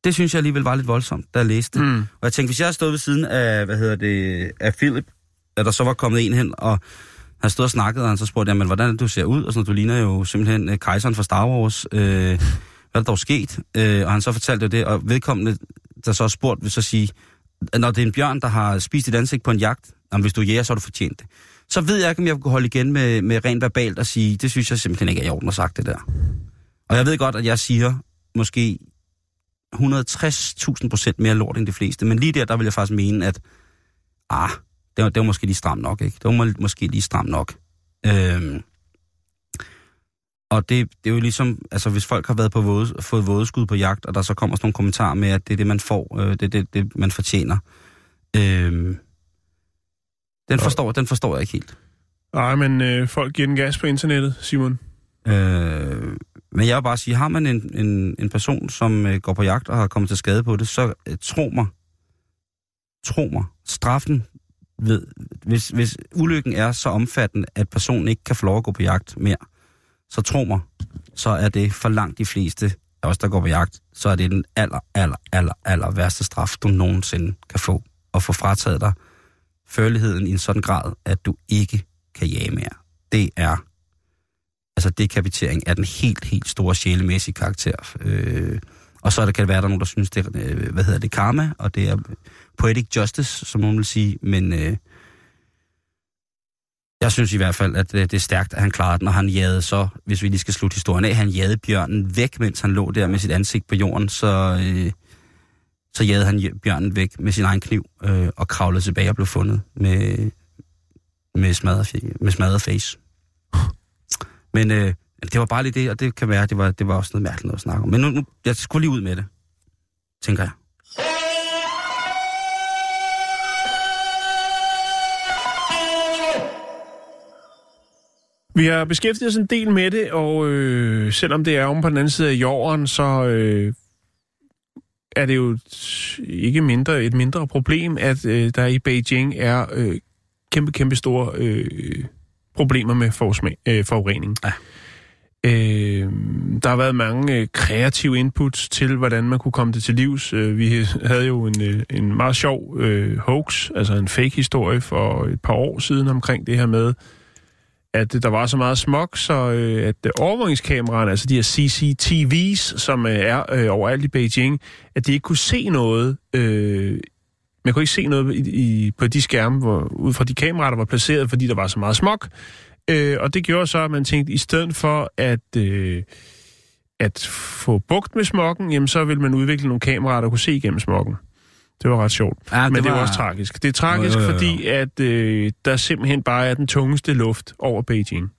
det synes jeg alligevel var lidt voldsomt, da jeg læste det. Mm. Og jeg tænkte, hvis jeg havde stået ved siden af, hvad hedder det, af Philip, at der så var kommet en hen, og han stod og snakkede, og han så spurgte, jamen, hvordan du ser ud? Og sådan, du ligner jo simpelthen øh, kejseren fra Star Wars. Øh, hvad er der dog sket? Øh, og han så fortalte jo det, og vedkommende, der så har spurgt, vil så sige, at når det er en bjørn, der har spist dit ansigt på en jagt, jamen, hvis du er jæger, så har du fortjent det. Så ved jeg ikke, om jeg kunne holde igen med, med rent verbalt og sige, det synes jeg simpelthen ikke er i orden at sagt det der. Og jeg ved godt, at jeg siger måske 160.000 procent mere lort end de fleste. Men lige der, der vil jeg faktisk mene, at ah, det var, det var måske lige stramt nok, ikke? Det var må- måske lige stramt nok. Øhm, og det, det er jo ligesom, altså hvis folk har været på våde, fået vådeskud på jagt, og der så kommer sådan nogle kommentarer med, at det er det, man får, øh, det er det, det, man fortjener. Øhm, den, forstår, den forstår jeg ikke helt. Nej, men øh, folk giver den gas på internettet, Simon. Øh, men jeg vil bare sige, har man en, en, en person, som øh, går på jagt og har kommet til skade på det, så øh, tro mig, tro mig, straffen, ved, hvis, hvis ulykken er så omfattende, at personen ikke kan få lov at gå på jagt mere, så tro mig, så er det for langt de fleste af os, der går på jagt, så er det den aller, aller, aller, aller værste straf, du nogensinde kan få. At få frataget dig førligheden i en sådan grad, at du ikke kan jage mere. Det er altså dekapitering er den helt, helt store sjælemæssige karakter. Øh, og så er det, kan det være, at der er nogen, der synes, det er, øh, hvad hedder det, karma, og det er poetic justice, som nogen vil sige, men øh, jeg synes i hvert fald, at øh, det er stærkt, at han klarede den, og han jagede så, hvis vi lige skal slutte historien af, han jagede bjørnen væk, mens han lå der med sit ansigt på jorden, så, øh, så jagede han bjørnen væk med sin egen kniv, øh, og kravlede tilbage og blev fundet med, med, smadret, med smadret face. Men øh, det var bare lige det, og det kan være, det var, det var også noget mærkeligt noget at snakke om. Men nu, nu jeg skulle lige ud med det, tænker jeg. Vi har beskæftiget os en del med det, og øh, selvom det er om på den anden side af jorden, så øh, er det jo ikke mindre et mindre problem, at øh, der i Beijing er øh, kæmpe, kæmpe store øh, problemer med forsmag, øh, forurening. Ja. Øh, der har været mange øh, kreative inputs til, hvordan man kunne komme det til livs. Øh, vi havde jo en, øh, en meget sjov øh, hoax, altså en fake-historie for et par år siden omkring det her med, at der var så meget smog, så øh, at øh, overvågningskameraerne, altså de her CCTV's, som øh, er øh, overalt i Beijing, at de ikke kunne se noget. Øh, man kunne ikke se noget i, i, på de skærme, hvor, ud fra de kameraer, der var placeret, fordi der var så meget smog. Øh, og det gjorde så, at man tænkte, i stedet for at, øh, at få bugt med smoggen, jamen så ville man udvikle nogle kameraer, der kunne se igennem smoggen. Det var ret sjovt. Ja, Men det, det var også tragisk. Det er tragisk, jo, jo, jo. fordi at øh, der simpelthen bare er den tungeste luft over Beijing.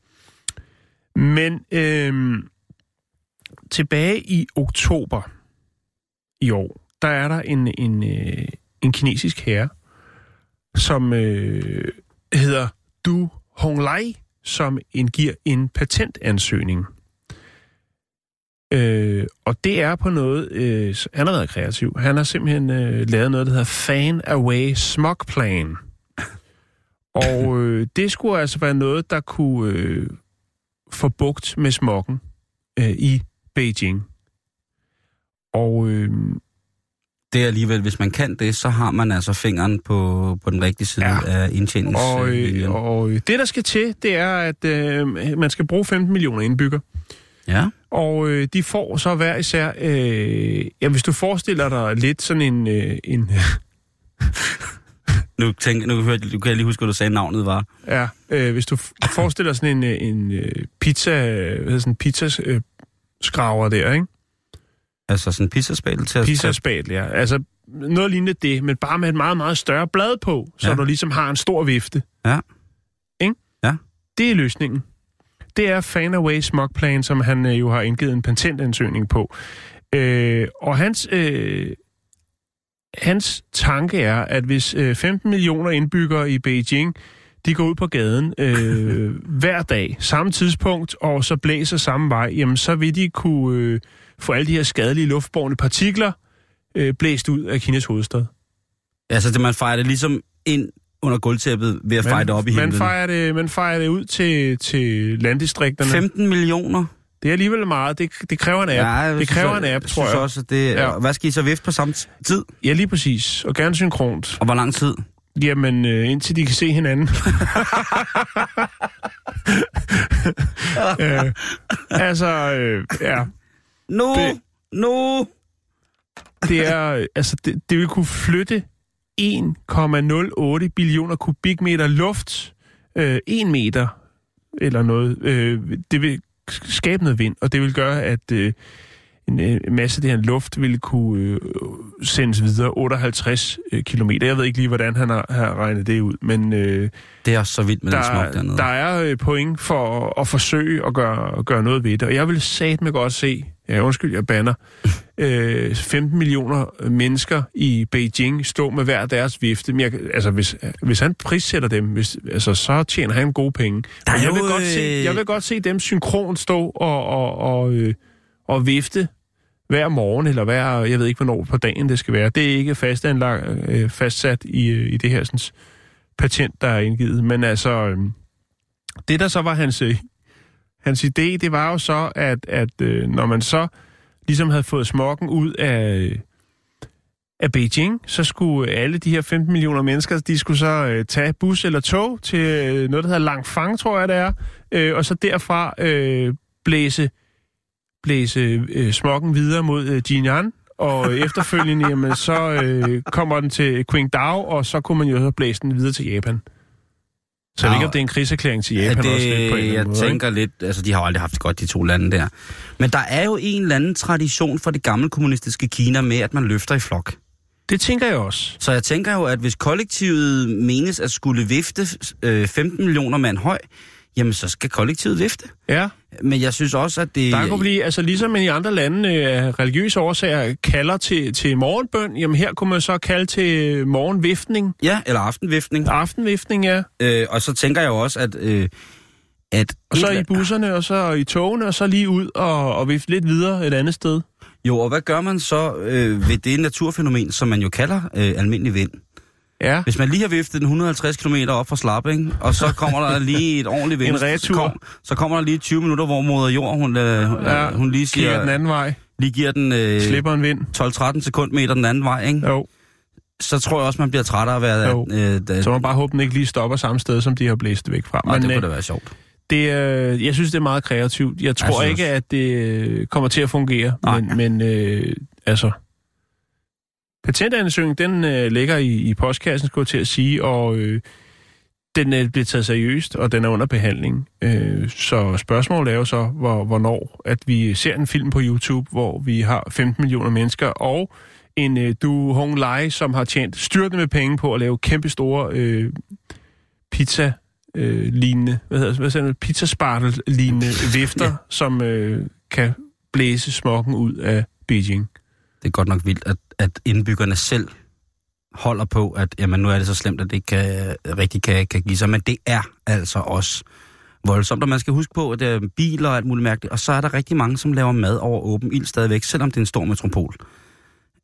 Men øh, tilbage i oktober i år, der er der en, en, øh, en kinesisk herre, som øh, hedder Du Honglai, som indgiver en patentansøgning. Øh, og det er på noget, øh, han har været kreativ. Han har simpelthen øh, lavet noget, der hedder Fan Away Smog Plan. Og øh, det skulle altså være noget, der kunne øh, få bugt med smokken øh, i Beijing. Og øh, Det er alligevel, hvis man kan det, så har man altså fingeren på, på den rigtige side Ja. af indtjenings... Og, øh, og det, der skal til, det er, at øh, man skal bruge 15 millioner indbygger. Ja, Og øh, de får så hver især... Øh, ja, hvis du forestiller dig lidt sådan en... Øh, en nu, tænk, nu, hørte, nu kan jeg lige huske, hvad du sagde, navnet var. ja, øh, hvis du forestiller sådan en, øh, en øh, pizza... Hvad hedder sådan en pizza... Øh, skraver der, ikke? Altså sådan en pizzaspæl til at... Pizza-spatel, ja. Altså noget lignende det, men bare med et meget, meget større blad på, så Ja. du ligesom har en stor vifte. Ja. Ikke? Ja. Det er løsningen. Det er Fanaway Smog Plan, som han øh, jo har indgivet en patentansøgning på. Øh, og hans, øh, hans tanke er, at hvis øh, 15 millioner indbyggere i Beijing, de går ud på gaden øh, hver dag, samme tidspunkt, og så blæser samme vej, jamen så vil de kunne øh, få alle de her skadelige luftborne partikler øh, blæst ud af Kinas hovedstad. Altså, det man fejrer det ligesom ind under gulvtæppet ved at fejre det op i himlen. man fejrer det, man fejrer det ud til, til landdistrikterne. 15 millioner? Det er alligevel meget. Det, det kræver en app. jeg det synes kræver også- en app, tror synes jeg. også, at det... Ja. Ja. Hvad skal I så vifte på samme tid? Ja, lige præcis. Og gerne synkront. Og hvor lang tid? Jamen, øh, indtil de kan se hinanden. øh, altså, øh, ja. Nu! Det- Nu! Det er, altså, det, det vil kunne flytte 1,08 billioner kubikmeter luft, øh, 1 meter eller noget. Øh, det vil skabe noget vind, og det vil gøre, at øh, en, øh, en masse af det her luft vil kunne øh, sendes videre 58 øh, kilometer. Jeg ved ikke lige, hvordan han har, har regnet det ud, men øh, Det er også så vildt med den smog der, dernede. der er øh, point for at, at forsøge at gøre, at gøre noget ved det. Og jeg vil satme godt se, ja undskyld, jeg banner, øh, 15 millioner mennesker i Beijing stå med hver deres vifte. Men jeg, altså, hvis, hvis han prissætter dem, hvis, altså, så tjener han gode penge. Der er jeg, vil jo, godt se, øh, jeg vil godt se dem synkron stå og, og, og, øh, og vifte hver morgen, eller hver, jeg ved ikke, hvornår på dagen det skal være. Det er ikke fastanlagt, øh, fastsat i, øh, i det her sådan, patent, der er indgivet. Men altså, øh, det der så var hans, øh, hans idé, det var jo så, at, at øh, når man så ligesom havde fået smokken ud af, af Beijing, så skulle alle de her 15 millioner mennesker, de skulle så øh, tage bus eller tog til øh, noget, der hedder Langfang, tror jeg det er, øh, og så derfra øh, blæse, blæse øh, smokken videre mod øh, Jinan, og efterfølgende, jamen, så øh, kommer den til Qingdao, og så kunne man jo så blæse den videre til Japan. Så jeg ved ikke, om det er en krigserklæring til Japan ja, også lidt på en det, jeg måde, tænker lidt, altså de har jo aldrig haft det godt, de to lande der. Men der er jo en eller anden tradition for det gamle kommunistiske Kina med, at man løfter i flok. ikke? Det tænker jeg også. Så jeg tænker jo, at hvis kollektivet menes at skulle vifte øh, 15 millioner mand høj, jamen så skal kollektivet vifte. Ja, Men jeg synes også, at det... der kunne blive, altså ligesom i andre lande øh, religiøse årsager kalder til, til morgenbøn, jamen her kunne man så kalde til morgenviftning, Ja, eller aftenviftning. aftenviftning, ja. Øh, og så tænker jeg jo også, at... Øh, at Og så i busserne, og så i togene, og så lige ud og, og vifte lidt videre et andet sted. Jo, og hvad gør man så øh, ved det naturfænomen, som man jo kalder øh, almindelig vind? Ja, Hvis man lige har viftet den 150 km op fra Slapping, og så kommer der lige et ordentligt vind. En retur. Så, kom, så kommer der lige 20 minutter, hvor moder jord, hun, øh, ja. hun lige Kigger den siger, anden vej, lige giver den øh, slipper en vind. 12-13 sekundmeter den anden vej, ikke? Jo, så tror jeg også, man bliver træt af at være... Jo. Øh, da, så man bare håbe, den ikke lige stopper samme sted, som de har blæst væk fra. Nej, det øh, kunne da være sjovt. Det, øh, jeg synes, det er meget kreativt. Jeg tror synes ikke, at det øh, kommer til at fungere. Nej. Men, men øh, altså... Patentansøgningen, den øh, ligger i, i postkassen, skulle jeg til at sige, og øh, den øh, bliver taget seriøst, og den er under behandling. Øh, så spørgsmålet er jo så, hvor, hvornår at vi ser en film på YouTube, hvor vi har 15 millioner mennesker, og en øh, Du Hong Lai, som har tjent styrtende med penge på at lave kæmpe store øh, pizza øh, lignende, hvad hedder hvad man, pizzaspartel lignende vifter, ja. som øh, kan blæse smokken ud af Beijing. Det er godt nok vildt, at, at indbyggerne selv holder på, at jamen, nu er det så slemt, at det ikke kan, rigtig kan, kan give sig. Men det er altså også voldsomt. Og man skal huske på, at det er biler og alt muligt mærkeligt. Og så er der rigtig mange, som laver mad over åben ild stadigvæk, selvom det er en stor metropol.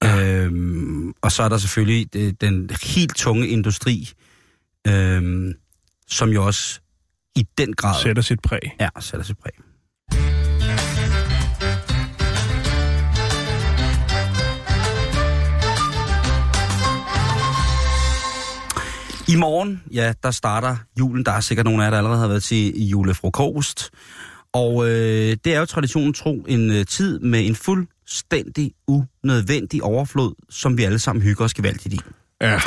Øhm, og så er der selvfølgelig det, den helt tunge industri, øhm, som jo også i den grad... Sætter sit præg. Ja, sætter sit præg. I morgen, ja, der starter julen. Der er sikkert nogle af jer, der allerede har været til julefrokost. Og øh, det er jo traditionen tro en øh, tid med en fuldstændig unødvendig overflod, som vi alle sammen hygger os gevaldigt i. Ja.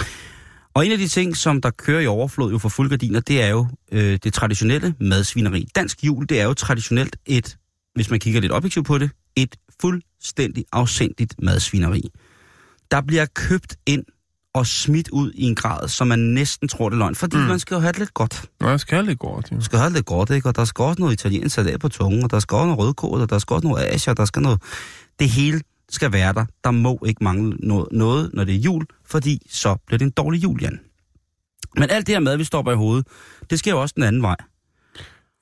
Og en af de ting, som der kører i overflod jo for fuld gardiner, det er jo øh, det traditionelle madsvineri. Dansk jul, det er jo traditionelt et, hvis man kigger lidt objektivt på det, et fuldstændig afsindigt madsvineri. Der bliver købt ind og smidt ud i en grad, som man næsten tror, det er løgn. Fordi mm. man skal jo have det lidt godt. Jeg skal have lidt godt. Man skal have det lidt godt, ikke? Og der skal også noget italiensk salat på tungen, og der skal også noget rødkål, og der skal også noget asher, og der skal noget... Det hele skal være der. Der må ikke mangle noget, noget, når det er jul, fordi så bliver det en dårlig jul, Jan. Men alt det her mad, vi stopper i hovedet, det sker jo også den anden vej.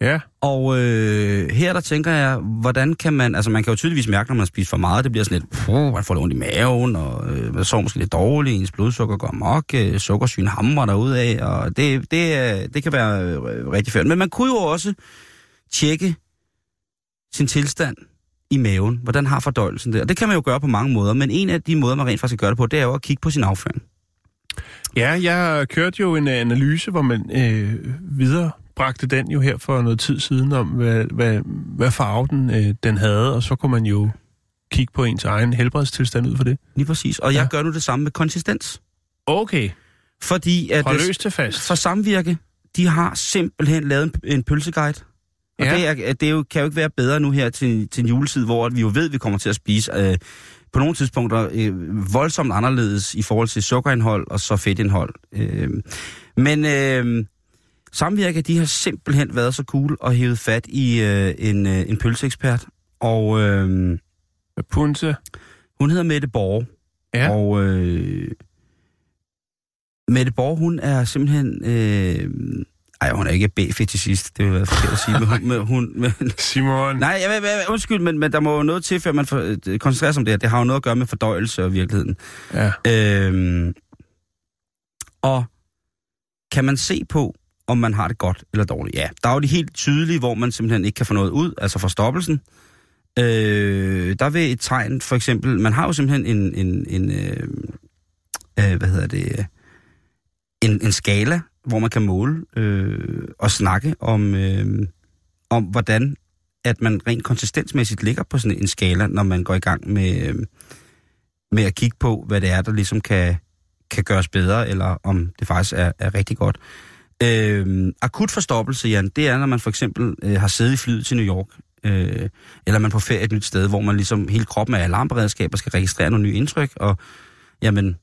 Ja. Og øh, her der tænker jeg, hvordan kan man, altså man kan jo tydeligvis mærke, når man spiser for meget, det bliver sådan lidt, puh, man får lidt ondt i maven, og øh, man sover måske lidt dårligt, ens blodsukker går amok, øh, sukkersyn hamrer derud af, og det, det, øh, det kan være øh, rigtig færdigt. Men man kunne jo også tjekke sin tilstand i maven. Hvordan har fordøjelsen det? Og det kan man jo gøre på mange måder, men en af de måder, man rent faktisk kan gøre det på, det er jo at kigge på sin afføring. Ja, jeg kørte jo en analyse, hvor man øh, videre bragte den jo her for noget tid siden om, hvad, hvad, hvad farve den, øh, den havde, og så kunne man jo kigge på ens egen helbredstilstand ud for det. Lige præcis. Og Ja. jeg gør nu det samme med konsistens. Okay, Fordi at hold det- løs til fast. for samvirke, de har simpelthen lavet en, en pølseguide. Og ja. det, er, det er jo, kan jo ikke være bedre nu her til, til en juletid, hvor vi jo ved, at vi kommer til at spise øh, på nogle tidspunkter øh, voldsomt anderledes i forhold til sukkerindhold og så fedtindhold. Øh, men øh, samvirke, de har simpelthen været så cool og hævet fat i øh, en, øh, en pølseekspert. Og øh, Punse. hun hedder Mette Borg. Ja. Og øh, Mette Borg, hun er simpelthen... Øh, ej, hun er ikke B-fetishist, det vil være forkert at sige. Men hun, men hun, men, Simon. nej, jeg, jeg, undskyld, men, men der må jo noget til, før man for, øh, koncentrerer sig om det her. Det har jo noget at gøre med fordøjelse og virkeligheden. Ja. Øhm, og kan man se på, om man har det godt eller dårligt? Ja, der er jo de helt tydelige, hvor man simpelthen ikke kan få noget ud, altså forstoppelsen. Øh, der vil et tegn, for eksempel, man har jo simpelthen en, en, en øh, øh, hvad hedder det, en, en skala, hvor man kan måle øh, og snakke om, øh, om, hvordan at man rent konsistensmæssigt ligger på sådan en skala, når man går i gang med, øh, med at kigge på, hvad det er, der ligesom kan, kan gøres bedre, eller om det faktisk er, er rigtig godt. Øh, akut forstoppelse, Jan, det er, når man for eksempel øh, har siddet i flyet til New York, øh, eller man er på ferie et nyt sted, hvor man ligesom hele kroppen er alarmberedskab og skal registrere nogle nye indtryk, og jamen,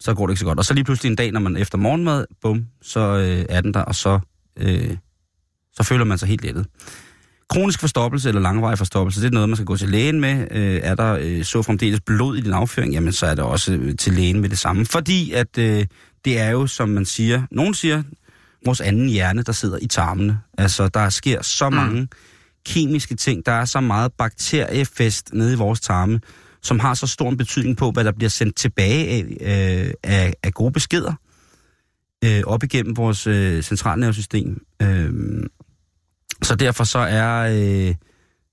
så går det ikke så godt. Og så lige pludselig en dag, når man efter morgenmad, bum, så øh, er den der, og så, øh, så føler man sig helt lettet. Kronisk forstoppelse eller langvarig forstoppelse, det er noget, man skal gå til lægen med. Øh, er der øh, så fremdeles blod i din afføring, jamen så er det også øh, til lægen med det samme. Fordi at øh, det er jo, som man siger, nogen siger, vores anden hjerne, der sidder i tarmene. Altså, der sker så mange kemiske ting, der er så meget bakteriefest nede i vores tarme, som har så stor en betydning på, hvad der bliver sendt tilbage af, øh, af, af gode beskeder øh, op igennem vores øh, centralnervesystem. Øh, så derfor så er, øh,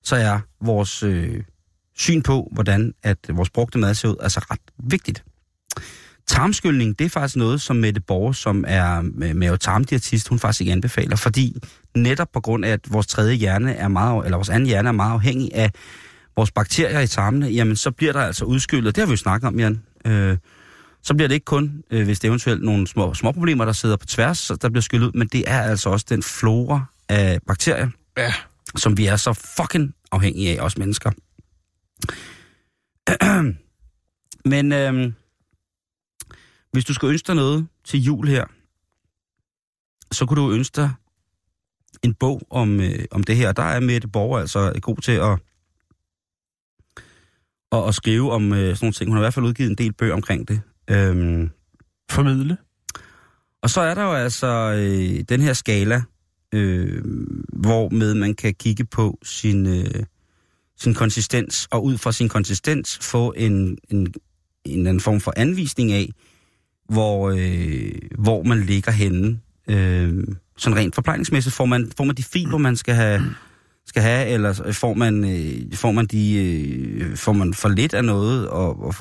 så er vores øh, syn på, hvordan at vores brugte mad ser ud, altså ret vigtigt. Tarmskyldning, det er faktisk noget, som Mette Borg, som er mavetarmdiatist, hun faktisk ikke anbefaler, fordi netop på grund af, at vores tredje hjerne er meget, eller vores anden hjerne er meget afhængig af vores bakterier i tarmene, jamen så bliver der altså udskyllet, det har vi jo snakket om, Jan, øh, så bliver det ikke kun, øh, hvis det er eventuelt nogle små, små problemer, der sidder på tværs, så der bliver skyllet ud, men det er altså også den flora af bakterier, Ja. som vi er så fucking afhængige af, os mennesker. Men øhm, hvis du skal ønske dig noget til jul her, så kunne du ønske dig en bog om, øh, om det her. Der er Mette Borg altså god til at, at, at skrive om øh, sådan nogle ting. Hun har i hvert fald udgivet en del bøger omkring det. Øhm, formidle. Og så er der jo altså øh, den her skala, øh, hvor med man kan kigge på sin, øh, sin konsistens, og ud fra sin konsistens få en, en, en anden form for anvisning af, hvor, øh, hvor man ligger henne. Øh, sådan rent forplejningsmæssigt, får man, får man de fiber, man skal have, skal have eller får man, øh, får man, de, øh, får man for lidt af noget, og, og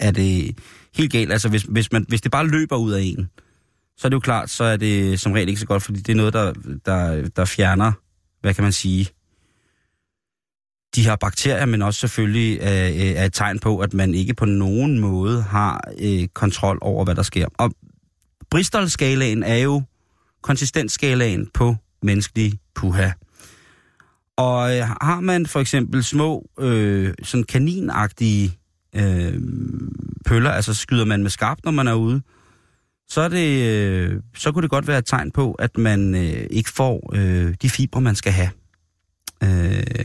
er det helt galt? Altså hvis, hvis, man, hvis det bare løber ud af en, så er det jo klart, så er det som regel ikke så godt, fordi det er noget, der, der, der fjerner, hvad kan man sige, de her bakterier, men også selvfølgelig øh, øh, er et tegn på, at man ikke på nogen måde har øh, kontrol over, hvad der sker. Og Bristol-skalaen er jo konsistensskalaen på menneskelig puha. Og øh, har man for eksempel små, øh, sådan kaninagtige øh, pøller, altså skyder man med skarpt, når man er ude, så, er det, øh, så kunne det godt være et tegn på, at man øh, ikke får øh, de fibre, man skal have. Øh,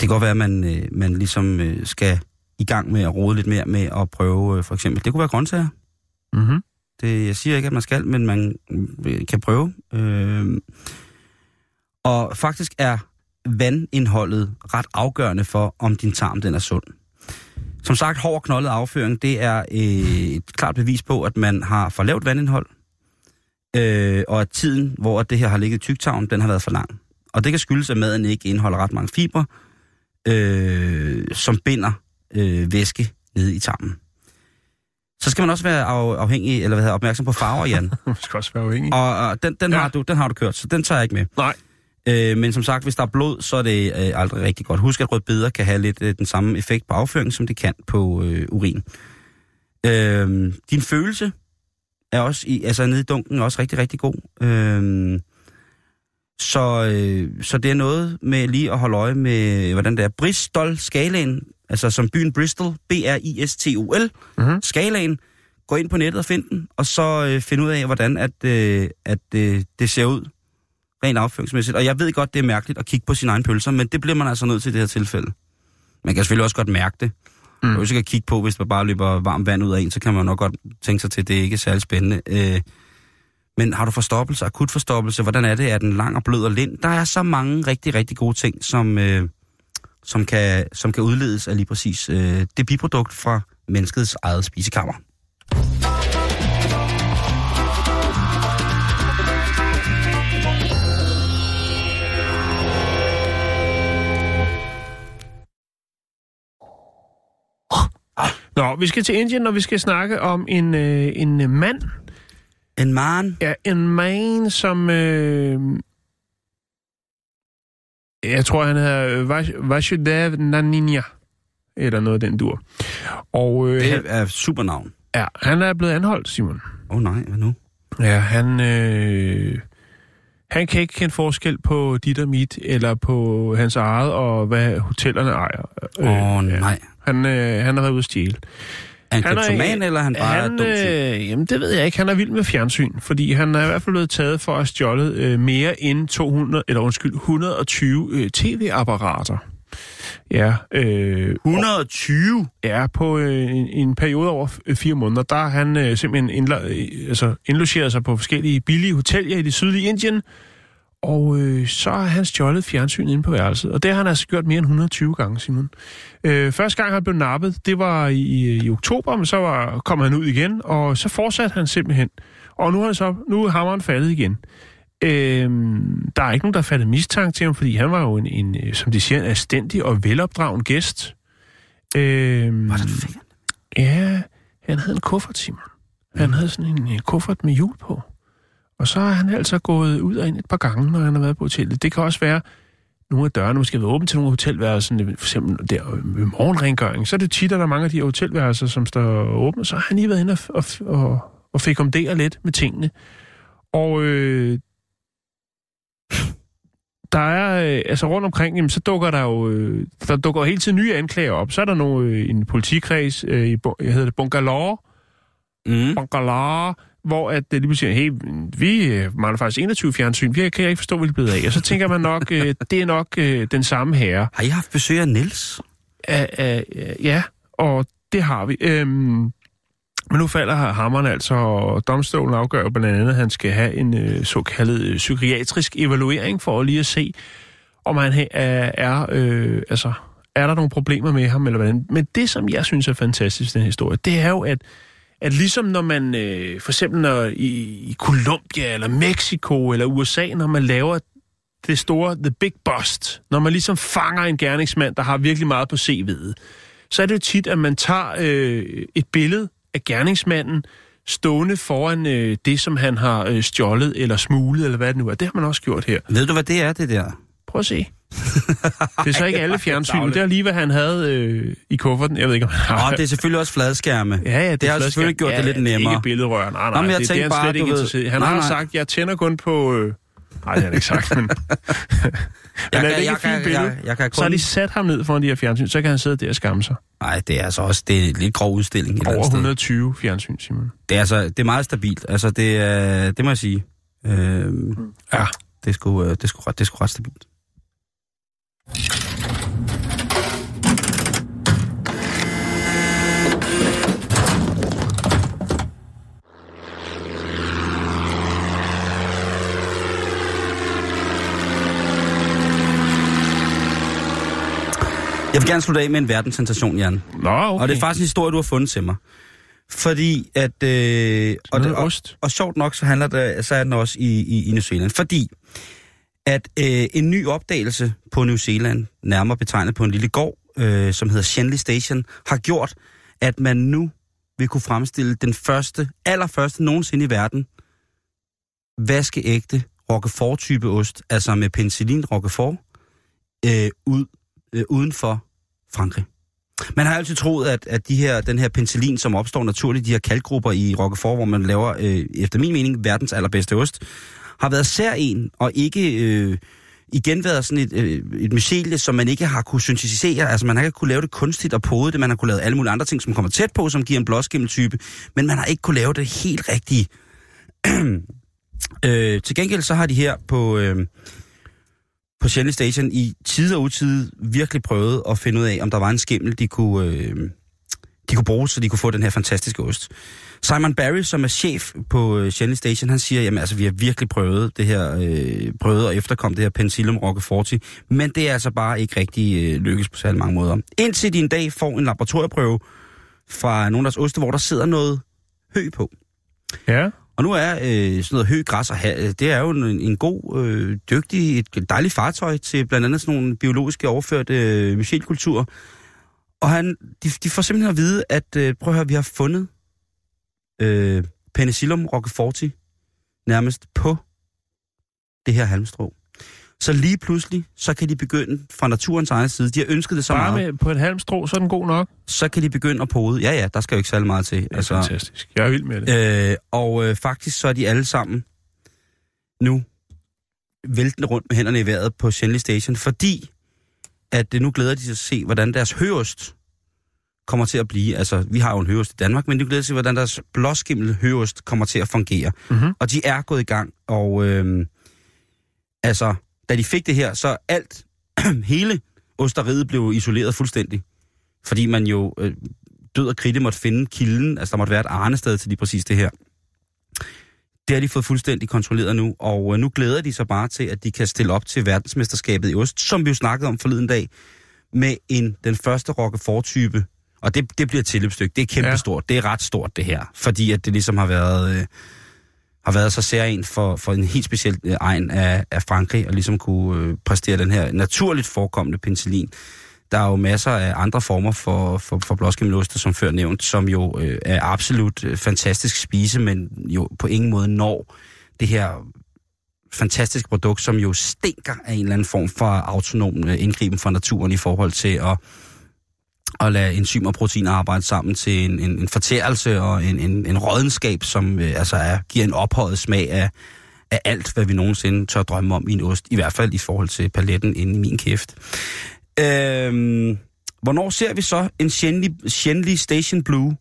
det kan godt være, at man, øh, man ligesom øh, skal i gang med at rode lidt mere med at prøve, øh, for eksempel, det kunne være grøntsager. Mm-hmm. Det, jeg siger ikke, at man skal, men man øh, kan prøve. Øh, og faktisk er vandindholdet ret afgørende for, om din tarm den er sund. Som sagt, hård knoldet afføring, det er øh, et klart bevis på, at man har for lavt vandindhold, øh, og at tiden, hvor det her har ligget i tyktarmen, den har været for lang. Og det kan skyldes, at maden ikke indeholder ret mange fibre, øh, som binder øh, væske nede i tarmen. Så skal man også være af, afhængig, eller hvad hedder, opmærksom på farver, Jan. Man skal også være afhængig. Og, og den, den, Ja. har du, den har du kørt, så den tager jeg ikke med. Nej. Øh, men som sagt, hvis der er blod, så er det øh, aldrig rigtig godt. Husk, at rødbeder kan have lidt øh, den samme effekt på afføring, som det kan på øh, urin. Øh, din følelse er også i, altså nede i dunken også rigtig, rigtig god. Øh, så, øh, så det er noget med lige at holde øje med, hvordan det er. Bristol-skalaen, altså som byen Bristol, B-R-I-S-T-O-L, Mhm. skalaen. Gå ind på nettet og find den, og så øh, finde ud af, hvordan at, øh, at øh, det ser ud rent afføringsmæssigt. Og jeg ved godt, det er mærkeligt at kigge på sine egne pølser, men det bliver man altså nødt til i det her tilfælde. Man kan selvfølgelig også godt mærke det. Mm. Og hvis jeg kan kigge på, hvis der bare løber varmt vand ud af en, så kan man nok godt tænke sig til, at det ikke er særlig spændende. Øh, men har du forstoppelse, akut forstoppelse, hvordan er det? Er den lang og blød og lind? Der er så mange rigtig, rigtig gode ting, som, øh, som, kan, som kan udledes af lige præcis øh, det biprodukt fra menneskets eget spisekammer. Nå, vi skal til Indien, og vi skal snakke om en, øh, en mand. En man, Ja, en man, som... Øh, jeg tror, han hedder Vash- Vasudhav Naninya. Eller noget af den dur. Og øh, det er supernavn. ja, han er blevet anholdt, Simon. Åh oh, nej, hvad nu? Ja, han... Øh, han kan ikke kende forskel på dit og mit, eller på hans eget, og hvad hotellerne ejer. Åh oh, ja. nej. Han, øh, han har været ude at stjæle. Er han, Han kleptoman, eller er han bare han, dum øh, Jamen, det ved jeg ikke. Han er vild med fjernsyn, fordi han er i hvert fald blevet taget for at have stjålet øh, mere end 200, eller undskyld, 120 øh, tv-apparater. Ja, øh, 120? ja, på øh, en, en periode over fire måneder, der har han øh, simpelthen indla- øh, altså, indlogeret sig på forskellige billige hoteller i det sydlige Indien, og øh, så har han stjålet fjernsynet inde på værelset. Og det har han altså gjort mere end 120 gange, Simon. Øh, første gang han blev nappet, det var i, i oktober, men så var, kom han ud igen, og så fortsatte han simpelthen. Og nu er, så, nu er hammeren faldet igen. Øh, der er ikke nogen, der har fattet mistanke til ham, fordi han var jo en, en øh, som de siger, en anstændig og velopdragen gæst. Øh, Hvordan fik han? Ja, han havde en kuffert, Simon. Han havde sådan en, en kuffert med hjul på. Og så har han altså gået ud og ind et par gange, når han har været på hotellet. Det kan også være, nogle af dørene måske har været åbent til nogle hotelværelser, for eksempel der ved morgenrengøring. Så er det tit, at der er mange af de hotelværelser, som står åbne. Så har han lige været inde og, og, og, og fik om det lidt med tingene. Og øh, der er, øh, altså rundt omkring, jamen, så dukker der jo, øh, der dukker hele tiden nye anklager op. Så er der nogle, øh, en politikreds øh, i, jeg hedder det, Bungalore, Mm. Bungalore, hvor at det lige pludselig siger, hey, vi øh, mangler faktisk 21 fjernsyn, vi kan ikke forstå, hvad det blevet af. Og så tænker man nok, øh, det er nok øh, den samme herre. Har I haft besøg af Niels? Ja, og det har vi. Øhm, Men nu falder hammeren altså, og domstolen afgør blandt andet, at han skal have en øh, såkaldet øh, psykiatrisk evaluering for lige at se, om han er, øh, altså, er der nogle problemer med ham, eller hvordan. Men det, som jeg synes er fantastisk i den historie, det er jo, at, at ligesom når man, øh, for eksempel når i, i Colombia, eller Mexico, eller USA, når man laver det store The Big Bust, når man ligesom fanger en gerningsmand, der har virkelig meget på CV'et, så er det jo tit, at man tager øh, et billede af gerningsmanden stående foran øh, det, som han har øh, stjålet eller smuglet, eller hvad det nu er. Det har man også gjort her. Ved du, hvad det er, det der? Prøv at se. Det er så ikke alle fjernsyn, det er lige, hvad han havde øh, i kufferten. Jeg ved ikke, om han har... Åh, det er selvfølgelig også fladskærme. Ja, ja, det, det har selvfølgelig gjort ja, det lidt nemmere. Det er ikke billedrør. Nej, nej, Nå, jeg det, det er bare, slet ikke ved-. Han Nej, har nej. sagt, jeg tænder kun på... Øh... Nej, det har han ikke sagt, men... Jeg men er det ikke jeg et fint billede? jeg- jeg kan Så har kun- de sat ham ned foran de her fjernsyn, så kan han sidde der og skamme sig. Nej, det er altså også det er en lidt grov udstilling. Over andet sted. 120 fjernsyn, Simon. Det er, altså, det er meget stabilt. Altså, det, er, det må jeg sige. Øh, Ja. det, er sgu, øh, det, er sgu, det er sgu ret stabilt. Jeg vil gerne slutte af med en verdenssensation, Jan. Nå, okay. Og det er faktisk en historie, du har fundet til mig. Fordi at... Øh, og, det, og, og sjovt nok, så handler det, så er den også i, i, i New Zealand. Fordi at øh, en ny opdagelse på New Zealand, nærmere betegnet på en lille gård, øh, som hedder Shenley Station, har gjort, at man nu vil kunne fremstille den første, allerførste nogensinde i verden, vaskeægte Roquefort-type ost, altså med penicillin Roquefort, øh, ud, øh, uden for Frankrig. Man har altid troet, at, at de her, den her penicillin, som opstår naturligt, de her kalkgrupper i Roquefort, hvor man laver, øh, efter min mening, verdens allerbedste ost, har været sær en, og ikke øh, igen været sådan et, øh, et mycelie, som man ikke har kunne syntetisere. Altså man har ikke kunne lave det kunstigt og pode det, man har kunne lave alle mulige andre ting, som kommer tæt på, som giver en blåskimmeltype, men man har ikke kunne lave det helt rigtige. øh, til gengæld så har de her på... Øh, på Shelley Station i tid og utid virkelig prøvet at finde ud af, om der var en skimmel, de kunne, øh, de kunne bruge, så de kunne få den her fantastiske ost. Simon Barry, som er chef på øh, Shelley Station, han siger, jamen altså, vi har virkelig prøvet det her, øh, prøvet at efterkomme det her Penicillium Roquefort, men det er altså bare ikke rigtig øh, lykkes på særlig mange måder. Indtil de en dag får en laboratorieprøve fra nogle af deres oste, hvor der sidder noget hø på. Ja. Og nu er øh, sådan noget hø, græs og ha- det er jo en, en god, øh, dygtig, et dejligt fartøj til blandt andet sådan nogle biologiske overførte øh, mycelkulturer. Og han, de, de får simpelthen at vide, at øh, prøv at høre, vi har fundet øh, Penicillium roqueforti nærmest på det her halmstrå. Så lige pludselig, så kan de begynde fra naturens egen side. De har ønsket det så Bare meget. med, på et halvt strå, så er den god nok. Så kan de begynde at pode. Ja, ja, der skal jo ikke særlig meget til. Det er altså, fantastisk. Jeg er vild med det. Øh, og øh, faktisk så er de alle sammen nu væltende rundt med hænderne i vejret på Shenley Station, fordi at det nu glæder de sig at se, hvordan deres høost kommer til at blive. Altså, vi har jo en høost i Danmark, men de glæder sig til, hvordan deres blåskimmel høost kommer til at fungere. Mhm. Og de er gået i gang, og øh, altså, da de fik det her, så alt, hele osteriet blev isoleret fuldstændig. Fordi man jo øh, død og kridte måtte finde kilden, altså der måtte være et arnested til lige præcis det her. Det har de fået fuldstændig kontrolleret nu, og øh, nu glæder de sig bare til, at de kan stille op til verdensmesterskabet i ost, som vi jo snakkede om forleden dag, med en den første Roquefort-type. Og det, det bliver et tilløbsstykke. Det er kæmpestort. Ja. Det er ret stort, det her. Fordi at det ligesom har været, øh, har været så særlig for, for en helt speciel øh, egen af, af Frankrig, og ligesom kunne øh, præstere den her naturligt forekommende penicillin. Der er jo masser af andre former for, for, for blåskimmeloste, som før nævnt, som jo øh, er absolut øh, fantastisk spise, men jo på ingen måde når det her fantastiske produkt, som jo stinker af en eller anden form for autonom øh, indgriben fra naturen i forhold til at, at lade enzymer og proteiner arbejde sammen til en, en, en fortærelse og en, en, en rådenskab, som øh, altså er, giver en ophøjet smag af, af alt, hvad vi nogensinde tør drømme om i en ost. I hvert fald i forhold til paletten inde i min kæft. Øhm, hvornår ser vi så en Shenley, Shenley Station Blue?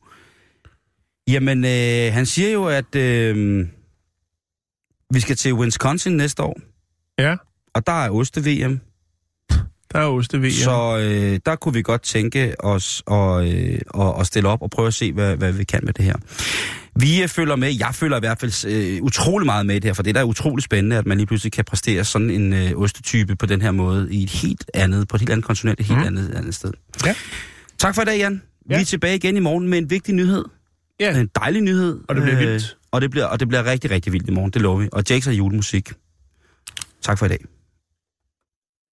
Jamen, øh, han siger jo, at øh, vi skal til Wisconsin næste år, Ja. og der er oste-VM Der er oste ved, ja. Så øh, der kunne vi godt tænke os at, øh, at, at stille op og prøve at se, hvad, hvad vi kan med det her. Vi øh, følger med, jeg følger i hvert fald øh, utrolig meget med i det her, for det er da utrolig spændende, at man lige pludselig kan præstere sådan en øh, ostetype på den her måde i et helt andet, på et helt andet kontinent, et helt Mhm. andet, andet sted. Ja. Tak for i dag, Jan. Ja. Vi er tilbage igen i morgen med en vigtig nyhed. Ja. En dejlig nyhed. Og det bliver Øh, vildt. Og det bliver, og det bliver rigtig, rigtig vildt i morgen, det lover vi. Og Jakes har julemusik. Tak for i dag.